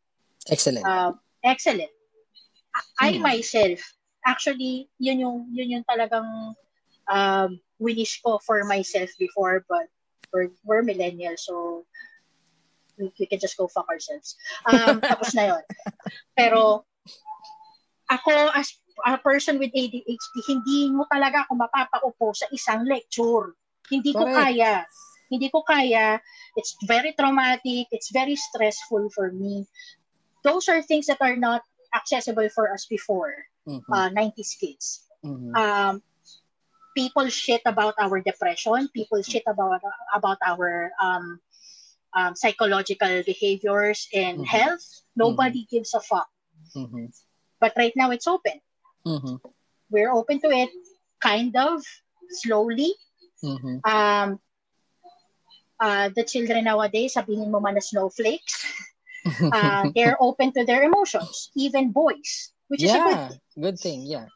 excellent. Uh, excellent. I mm. myself actually yun yung yun yung talagang um winish ko for myself before but we're, we're millennials so we, we can just go fuck ourselves. Um, (laughs) tapos na yon. Pero, ako as a person with ADHD, hindi mo talaga ako mapapaupo sa isang lecture. Hindi ko Correct. kaya. Hindi ko kaya. It's very traumatic. It's very stressful for me. Those are things that are not accessible for us before, mm-hmm. uh, 90s kids. Mm-hmm. Um, people shit about our depression. People shit about about our um, um, psychological behaviors and mm-hmm. health. Nobody mm-hmm. gives a fuck. Mm-hmm. But right now, it's open. Mm-hmm. We're open to it, kind of slowly. Mm-hmm. Um, uh, the children nowadays, sabihin mo man na snowflakes, (laughs) uh, they're open to their emotions, even boys, which yeah, is a good thing. Good thing, yeah.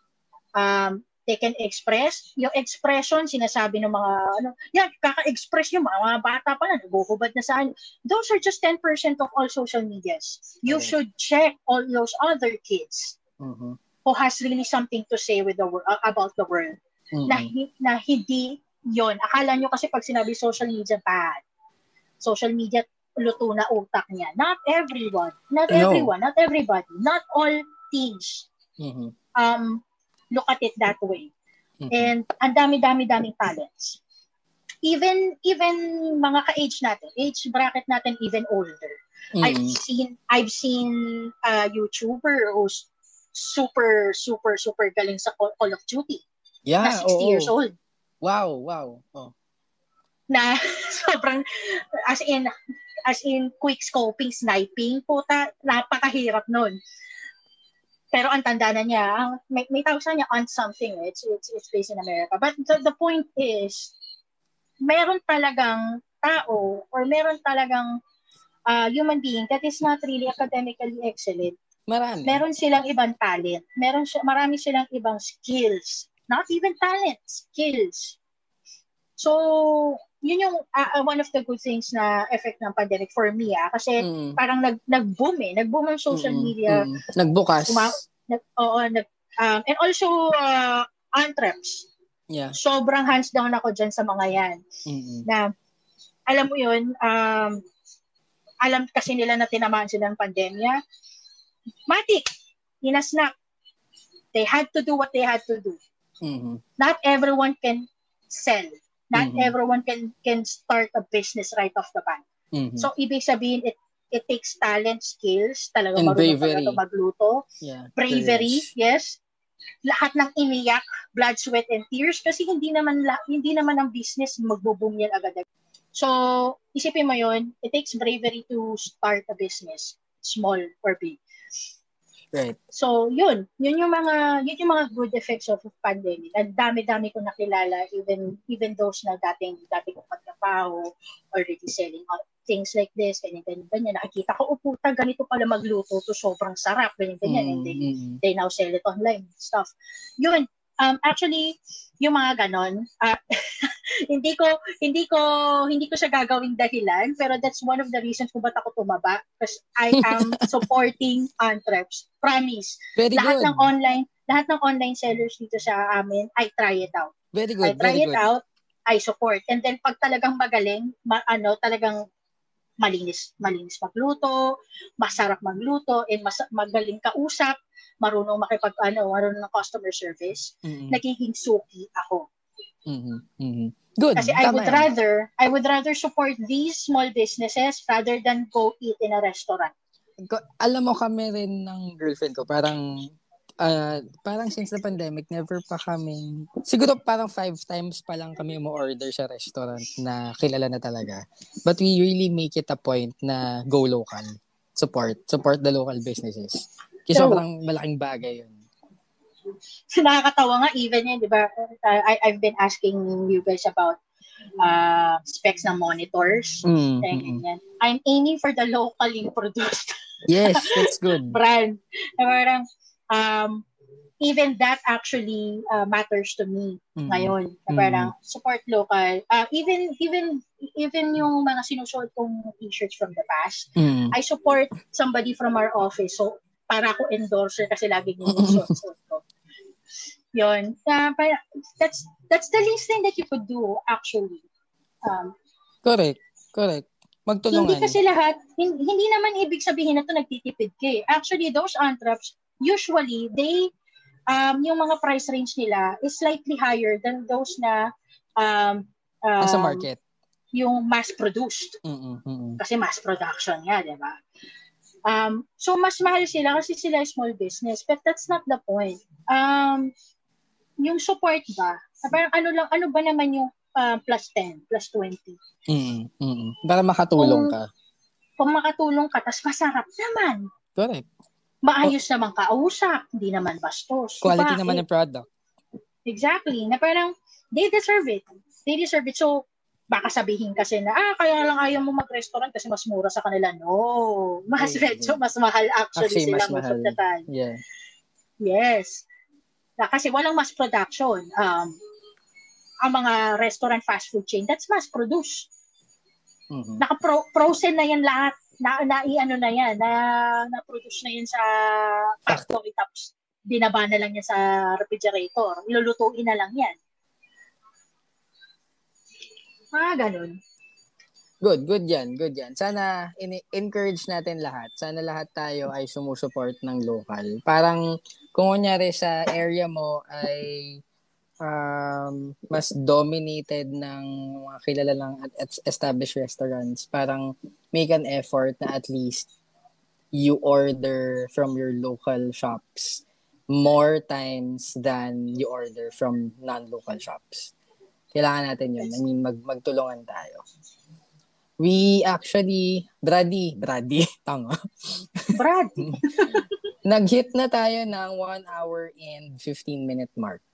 Um, they can express. Yung expression, sinasabi ng mga, ano, yan, kaka-express yung mga, mga bata pa na, naguhubad na saan. Those are just 10% of all social medias. You okay. should check all those other kids mm-hmm. who has really something to say with the uh, about the world. Mm-hmm. Na, na hindi yon Akala nyo kasi pag sinabi social media bad. Social media luto na utak niya. Not everyone. Not no. everyone. Not everybody. Not all teens. Mm-hmm. Um, look at it that way. Mm-hmm. And ang dami-dami-daming talents. Even even mga ka-age natin, age bracket natin even older. Mm-hmm. I've seen I've seen a YouTuber who's super super super galing sa Call of Duty. Yeah, na 60 oh, years old. Wow, wow. Oh. Na (laughs) sobrang as in as in quick scoping, sniping, puta, napakahirap nun. Pero ang tanda na niya, may, may tawag sa niya on something. It's, it's, it's based in America. But the, the point is, meron talagang tao or meron talagang uh, human being that is not really academically excellent. Marami. Meron silang ibang talent. Meron siya, marami silang ibang skills. Not even talent, skills. So, yun yung uh, one of the good things na effect ng pandemic for me ah. Kasi mm. parang nag nag-boom eh. Nag-boom ang social mm, media. Mm. nagbukas. Uma- nag oo nag um, and also uh, antreps yeah. Sobrang hands down ako diyan sa mga yan. Mm-hmm. na alam mo yun um alam kasi nila na tinamaan sila ng pandemya. Matik hinasnap. They had to do what they had to do. Mm-hmm. not everyone can sell Not mm-hmm. everyone can can start a business right off the bat. Mm-hmm. So ibig sabihin it it takes talent, skills, talaga And marunong bravery. talaga magluto. Yeah, bravery, courage. yes. Lahat ng iniyak, blood, sweat and tears kasi hindi naman hindi naman ang business magbo-boom yan agad. So, isipin mo 'yon, it takes bravery to start a business, small or big. Right. So, yun. Yun yung mga, yun yung mga good effects of pandemic. Ang dami-dami ko nakilala, even, even those na dating, dati ko pagtrabaho, already selling things like this, ganyan, ganyan, ganyan. Nakikita ko, oh, ganito pala magluto to, sobrang sarap, ganyan, ganyan. Mm-hmm. And they, mm-hmm. they now sell it online, stuff. Yun, um, actually, yung mga ganon, uh, (laughs) hindi ko, hindi ko, hindi ko siya gagawing dahilan, pero that's one of the reasons kung ba't ako tumaba. Because I am (laughs) supporting Antreps. Promise. Very lahat good. ng online, lahat ng online sellers dito sa amin, I try it out. Very good. I try very it good. out, I support. And then pag talagang magaling, ma, ano, talagang malinis, malinis magluto, masarap magluto, and mas, magaling kausap, marunong makipag ano, marunong ng customer service, mm-hmm. nagiging suki ako. Mm-hmm. Mm-hmm. Good. Kasi I would yan. rather I would rather support these small businesses rather than go eat in a restaurant. Alam mo kami rin ng girlfriend ko, parang uh, parang since the pandemic, never pa kami, siguro parang five times pa lang kami mo order sa restaurant na kilala na talaga. But we really make it a point na go local. Support. Support the local businesses. Kasi so, sobrang malaking bagay yun. So, nakakatawa nga, even yun, di ba? I, I've been asking you guys about uh, specs ng monitors. Mm, mm, I'm aiming for the locally produced. Yes, that's good. (laughs) brand. Parang, um, even that actually uh, matters to me mm. ngayon. Na parang mm. support local. Uh, even even even yung mga sinusuot kong t-shirts from the past, mm. I support somebody from our office. So para ako endorser kasi lagi yung suot ko. (laughs) Yun. Uh, that's that's the least thing that you could do actually. Um, correct. Correct. Magtulungan. Hindi kasi lahat, hindi, hindi naman ibig sabihin na to nagtitipid ka eh. Actually, those antraps, usually, they, um, yung mga price range nila is slightly higher than those na um, um, sa market. yung mass-produced. Mm-mm. Kasi mass production nga, di ba? Um, so, mas mahal sila kasi sila small business. But that's not the point. Um, yung support ba? Parang ano lang, ano ba naman yung uh, plus 10, plus 20? Mm, mm. Para makatulong Kung- ka. Kung makatulong ka, tas masarap naman. Correct. Maayos naman kausap, hindi naman bastos. Quality Bakit? naman ng product. Exactly. Na parang, they deserve it. They deserve it. So, baka sabihin kasi na, ah, kaya lang ayaw mo mag-restaurant kasi mas mura sa kanila. No. Mas Yeah, medyo, yeah. mas mahal actually, Actually, sila mas mahal. the time. Yeah. Yes. Na, kasi walang mass production. Um, ang mga restaurant fast food chain, that's mass produced. Mhm. Naka-frozen na yan lahat. Na, na ano na yan, na, na-produce na yan sa factory tapos binaba na lang yan sa refrigerator. Ilulutuin na lang yan. Ah, ganun. Good, good yan, good yan. Sana encourage natin lahat. Sana lahat tayo ay sumusuport ng local. Parang kung kunyari sa area mo ay um, mas dominated ng mga kilalalang at, at established restaurants, parang make an effort na at least you order from your local shops more times than you order from non-local shops. Kailangan natin yun. I mean, mag magtulungan tayo. We actually, Brady, Brady, (laughs) tama. Brad, (laughs) Nag-hit na tayo ng 1 hour and 15 minute mark.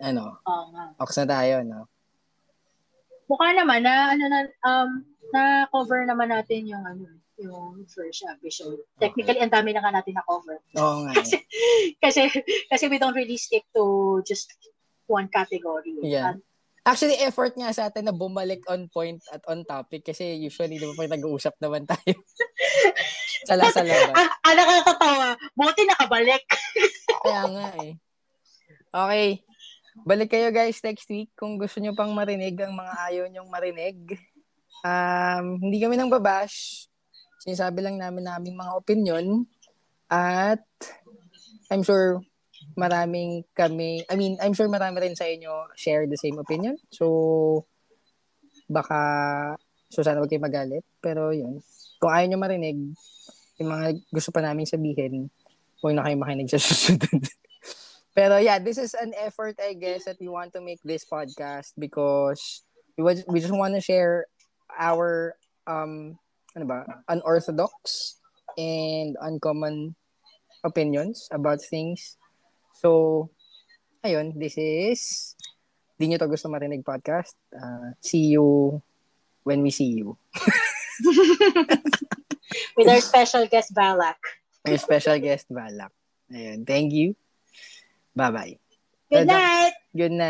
Ano, oo nga. ox na tayo, no? Mukha naman na ano na um na cover naman natin yung ano yung first episode. Technically, ang dami na nga natin na cover. Oo nga. (laughs) Kasi kasi we don't really stick to just one category. Yeah. Actually, effort nga sa atin na bumalik on point at on topic kasi usually, di ba, pag nag-uusap naman tayo (laughs) sa lasa labas. Ah, ah, nakakatawa. Buti nakabalik. Kaya nga eh. Okay. Balik kayo guys next week kung gusto nyo pang marinig ang mga ayaw nyong marinig. Um, hindi kami nang babash. Sinasabi lang namin namin mga opinion. At I'm sure maraming kami, I mean, I'm sure marami rin sa inyo share the same opinion. So, baka, so sana wag kayo magalit. Pero yun, kung ayaw nyo marinig, yung mga gusto pa namin sabihin, huwag na kayo makinig sa susunod. (laughs) Pero yeah, this is an effort, I guess, that we want to make this podcast because we, was, we just want to share our, um, ano ba, unorthodox and uncommon opinions about things. So, ayun, this is Di nyo to gusto marinig podcast. Uh, see you when we see you. (laughs) With our special guest, Balak. May special guest, Balak. Ayun, thank you. Bye-bye. Good night! Good night.